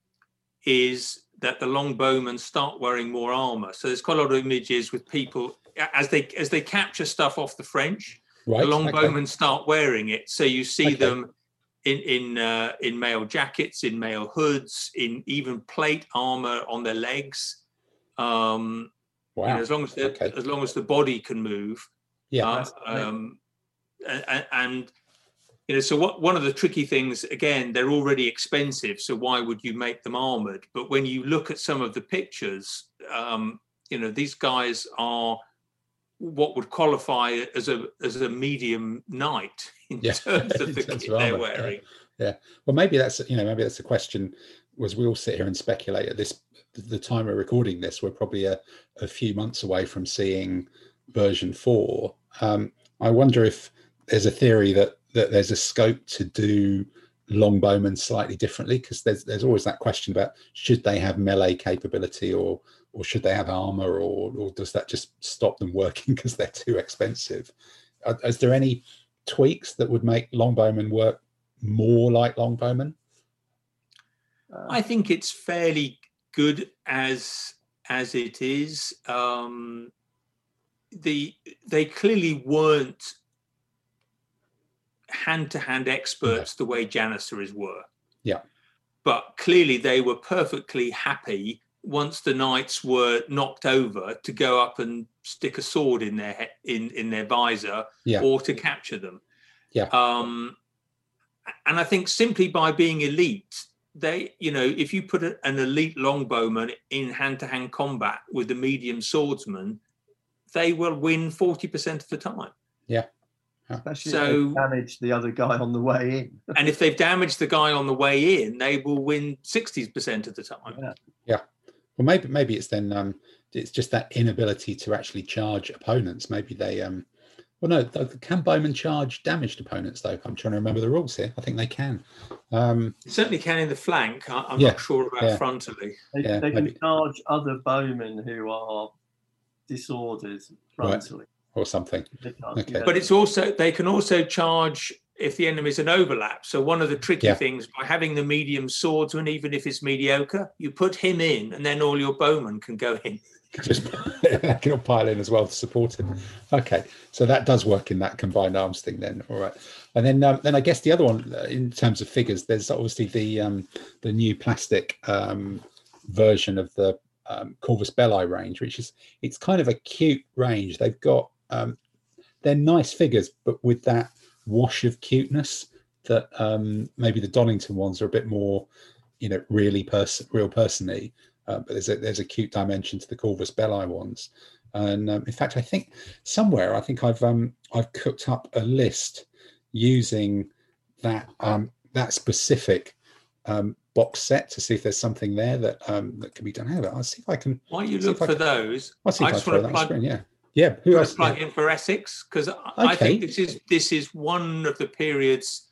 is that the longbowmen start wearing more armor. So there's quite a lot of images with people as they as they capture stuff off the French right. the okay. longbowmen start wearing it. So you see Okay. them in in uh, in mail jackets, in mail hoods, in even plate armor on their legs. Um, you know, as long as the Okay. as long as the body can move. Yeah. Uh, um, and, and you know, so what? One of the tricky things again, they're already expensive. So why would you make them armored? But when you look at some of the pictures, um, you know, these guys are what would qualify as a as a medium knight in Yeah, terms of the kit they're armour, yeah. wearing. Well, maybe that's you know maybe that's the question. Was we all sit here and speculate at this the time we're recording this, we're probably a, a few months away from seeing version four. Um, I wonder if there's a theory that that there's a scope to do longbowmen slightly differently because there's there's always that question about should they have melee capability or or should they have armor or or does that just stop them working because they're too expensive? Are, is there any tweaks that would make longbowmen work more like longbowmen? I think it's fairly good as as it is. Um, the they clearly weren't hand to hand experts the way Janissaries were. Yeah. But clearly they were perfectly happy once the knights were knocked over to go up and stick a sword in their he- in in their visor Yeah. or to capture them. Yeah. Um, and I think simply by being elite, they, you know, if you put a, an elite longbowman in hand-to-hand combat with a medium swordsman, they will win forty percent of the time. especially so- if they damage the other guy on the way in. and if they've damaged the guy on the way in, they will win sixty percent of the time. Yeah. Well, maybe maybe it's then um, it's just that inability to actually charge opponents. Maybe they um, well no, th- can bowmen charge damaged opponents though? I'm trying to remember the rules here. I think they can. Um, It certainly can in the flank. I, I'm Yeah, not sure about yeah. frontally. They, Yeah, they can charge other bowmen who are disordered Right. frontally. or something. Okay. But it's also they can also charge if the enemy's an overlap. So one of the tricky Yeah. things by having the medium swordsman, even if it's mediocre, you put him in, and then all your bowmen can go in. just can all pile in as well to support him. Okay, so that does work in that combined arms thing then. All right, and then um, then I guess the other one uh, in terms of figures, there's obviously the um, the new plastic um, version of the um, Corvus Belli range, which is it's kind of a cute range. They've got um, they're nice figures, but with that wash of cuteness that um, maybe the Donnington ones are a bit more, you know, really person real persony. Uh, but there's a there's a cute dimension to the Corvus Belli ones, and um, in fact, I think somewhere I think I've um I've cooked up a list using that um that specific um box set to see if there's something there that um that can be done. However, I'll see if I can. Why you look for can- those? I'll see if I, just want to plug, screen. Yeah, yeah. Who else? plug in for Essex because I think this is this is one of the periods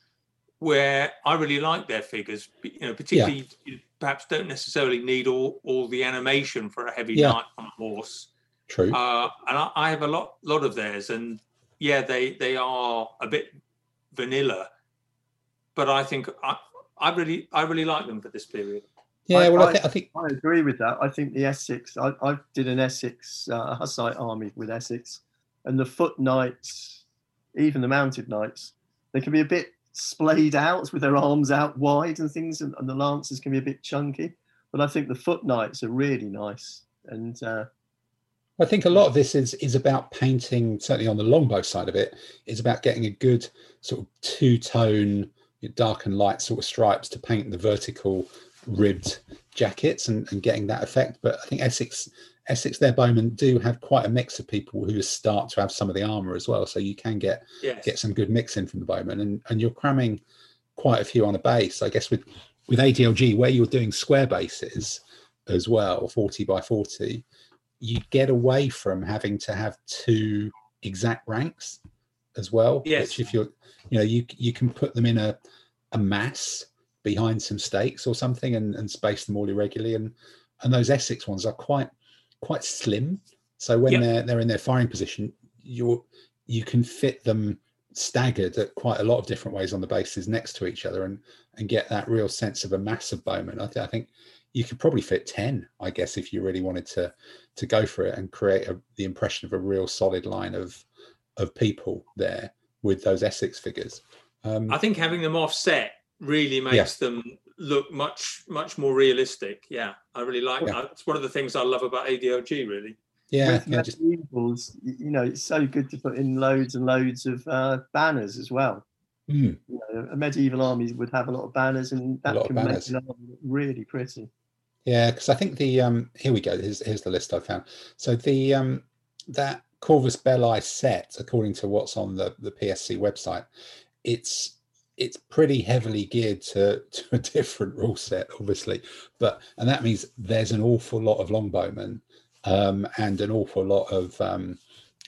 where I really like their figures. You know, particularly you perhaps don't necessarily need all all the animation for a heavy Yeah. knight on a horse. True. Uh, and I, I have a lot lot of theirs, and yeah, they they are a bit vanilla, but I think I, I really I really like them for this period. Yeah. I- well, I, think I think I agree with that. I think the Essex. I, I did an Essex uh, Hussite army with Essex, and the foot knights, even the mounted knights, they can be a bit splayed out with their arms out wide and things, and, and the lancers can be a bit chunky. But I think the foot knights are really nice, and uh, I think a lot of this is is about painting. Certainly on the longbow side of it, is about getting a good sort of two tone, dark and light sort of stripes to paint the vertical ribbed jackets and, and getting that effect. But I think Essex Essex their bowmen do have quite a mix of people who start to have some of the armor as well. So you can get Yes. get some good mix in from the bowman and, and you're cramming quite a few on a base. I guess with with ADLG where you're doing square bases as well, 40 by 40, you get away from having to have two exact ranks as well. Yes. Which if you're you know, you you can put them in a a mass behind some stakes or something and, and space them all irregularly and and those Essex ones are quite quite slim. So when Yep. they're they're in their firing position, you're you can fit them staggered at quite a lot of different ways on the bases next to each other and and get that real sense of a massive bowman. I, th- I think you could probably fit 10, I guess, if you really wanted to to go for it and create a, the impression of a real solid line of of people there with those Essex figures. Um, I think having them offset really makes them look much much more realistic. Yeah, I really like Yeah. that. It's one of the things I love about ADLG, Really. yeah, yeah, just medievals, you know, it's so good to put in loads and loads of uh, banners as well. mm, You know, a medieval army would have a lot of banners, and that lot of can banners. make an army look really pretty. Yeah, because I think the um here we go. Here's here's the list I found. So the um that Corvus Belli set, according to what's on the the PSC website, it's it's pretty heavily geared to to a different rule set, obviously. But and that means there's an awful lot of longbowmen um and an awful lot of um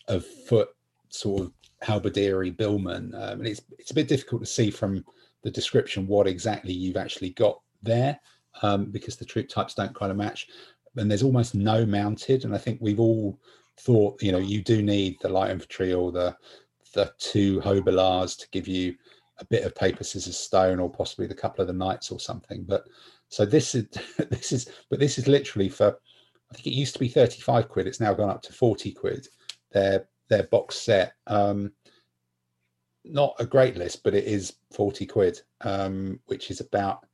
of foot sort of halberdieri billmen. Um, and it's it's a bit difficult to see from the description what exactly you've actually got there um, because the troop types don't kind of match. And there's almost no mounted. And I think we've all thought, you know, you do need the light infantry or the the two hobelars to give you a bit of paper, scissors, stone, or possibly the couple of the knights or something. But so this is this is but this is literally for I think it used to be 35 quid, it's now gone up to 40 quid. Their their box set. Um not a great list, but it is 40 quid, um, which is about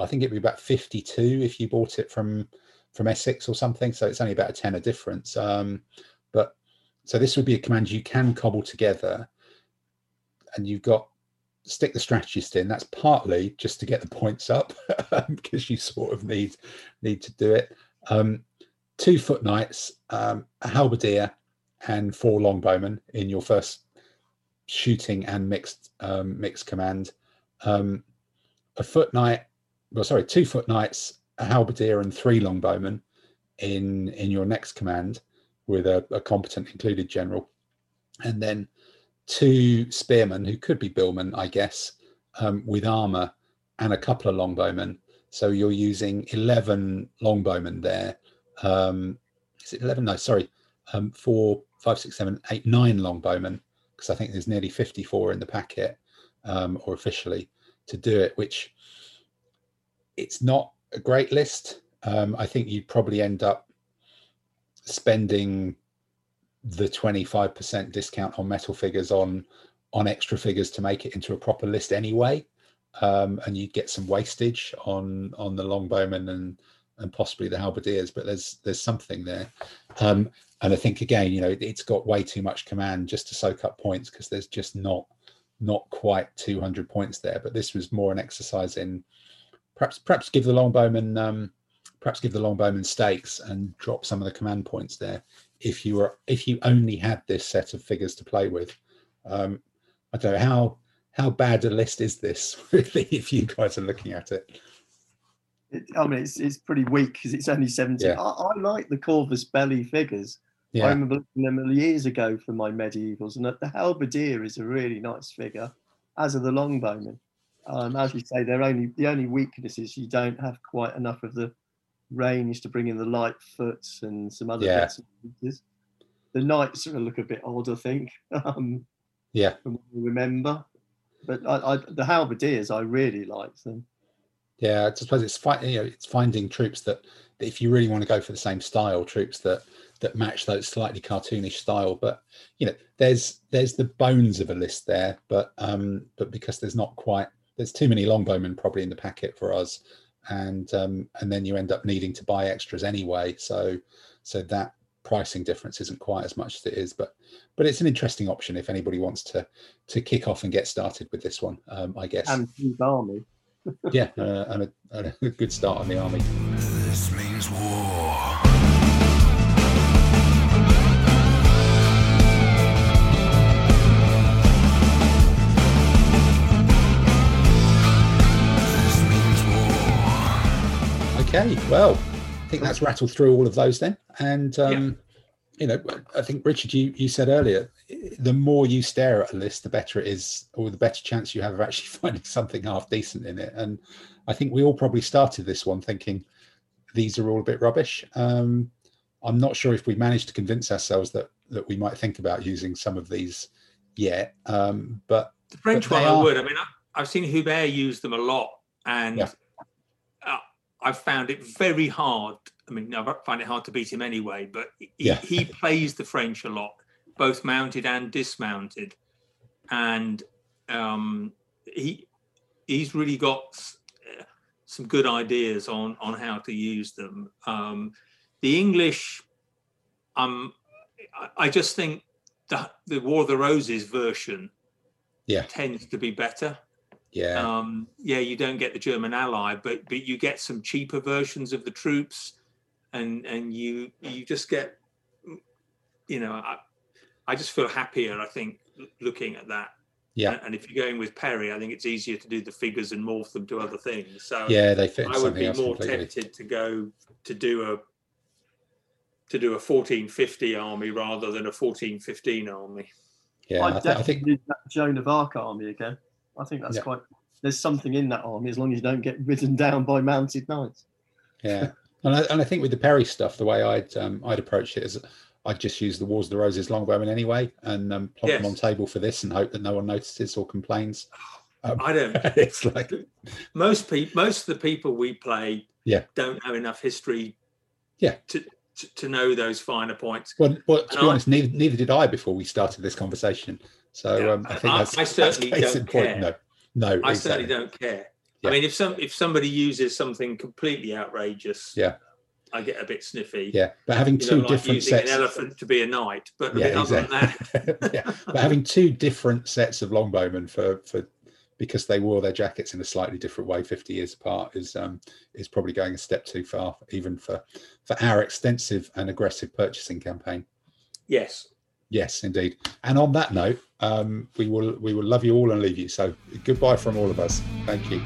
I think it'd be about 52 if you bought it from from Essex or something. So it's only about a tenner difference. Um, but so this would be a command you can cobble together, and you've got stick the strategist in. That's partly just to get the points up because you sort of need need to do it. Um, two foot knights, um, a halberdier, and four longbowmen in your first shooting and mixed um, mixed command. Um, a foot knight well, sorry, two foot knights, a halberdier, and three longbowmen in in your next command with a, a competent included general, and then two spearmen who could be billmen, I guess, um, with armor and a couple of longbowmen. So you're using eleven longbowmen there. Um, is it eleven? No, sorry, um, four, five, six, seven, eight, nine longbowmen because I think there's nearly fifty-four in the packet. um, or officially to do it, which it's not a great list. Um, I think you'd probably end up spending the 25% discount on metal figures on on extra figures to make it into a proper list anyway. Um, and you'd get some wastage on on the longbowmen and and possibly the halberdiers but there's there's something there. Um, and i think again you know it's got way too much command just to soak up points because there's just not not quite 200 points there. But this was more an exercise in perhaps perhaps give the longbowmen um, perhaps give the longbowmen stakes and drop some of the command points there if you were if you only had this set of figures to play with um, i don't know how how bad a list is this really if you guys are looking at it It, I mean, it's, it's pretty weak because it's only 17. Yeah. I, I like the Corvus Belli figures. I remember looking at them years ago for my medievals, and the halberdier is a really nice figure, as are the longbowmen. Um, as you say, they're only the only weakness is you don't have quite enough of the range to bring in the light foots and some other Yeah. bits and pieces. The knights sort of look a bit odd, I think, um, yeah from what I remember. But I, I, the halberdiers, I really like them. Yeah, I suppose it's you know it's finding troops that, that if you really want to go for the same style, troops that that match those slightly cartoonish style. But you know, there's there's the bones of a list there, but um, but because there's not quite there's too many longbowmen probably in the packet for us, and um, and then you end up needing to buy extras anyway. So so that pricing difference isn't quite as much as it is, but but it's an interesting option if anybody wants to to kick off and get started with this one. Um, I guess And Chief Army. yeah, uh, and, a, and a good start on the army. This means war. Okay, well, I think that's rattled through all of those then. And um, you know, I think Richard, you you said earlier, the more you stare at a list, the better it is, or the better chance you have of actually finding something half decent in it. And I think we all probably started this one thinking these are all a bit rubbish. Um, I'm not sure if we managed to convince ourselves that that we might think about using some of these yet. Um, but The French But one, I would. I mean, I, I've seen Hubert use them a lot, and Yeah. I've found it very hard. I mean, I find it hard to beat him anyway, but he, Yeah. he plays the French a lot, both mounted and dismounted, and um, he he's really got uh, some good ideas on on how to use them. Um, the English, um, I, I just think the the War of the Roses version Yeah. tends to be better. Yeah, Um, yeah, you don't get the German ally, but but you get some cheaper versions of the troops, and and you you just get, you know, I, I just feel happier. I think looking at that. Yeah. And, and if you're going with Perry, I think it's easier to do the figures and morph them to other things. So yeah, they fit I would be more completely. tempted to go to do a to do a 1450 army rather than a 1415 army. Yeah, I'd I, th- I definitely think do that Joan of Arc army again. I think that's Yeah. quite. There's something in that army as long as you don't get ridden down by mounted knights. yeah and I, and I think with the perry stuff the way i'd um i'd approach it is i'd just use the wars of the roses longbowmen anyway and um plonk them on table for this and hope that no one notices or complains I don't. it's like most people most of the people we play Yeah. don't have enough history Yeah. to, to to know those finer points well, well to And be I- honest neither, neither did i before we started this conversation so Yeah, um i think I- that's I certainly that's don't in point. care. no no i exactly. certainly don't care Yeah. i mean if some if somebody uses something completely outrageous Yeah. i get a bit sniffy yeah but having you two know, like different using sets an elephant to be a knight but yeah mean, other than that exactly yeah but having two different sets of longbowmen for for because they wore their jackets in a slightly different way 50 years apart is um is probably going a step too far even for for our extensive and aggressive purchasing campaign yes yes indeed. And on that note um we will we will love you all and leave you. So goodbye from all of us. Thank you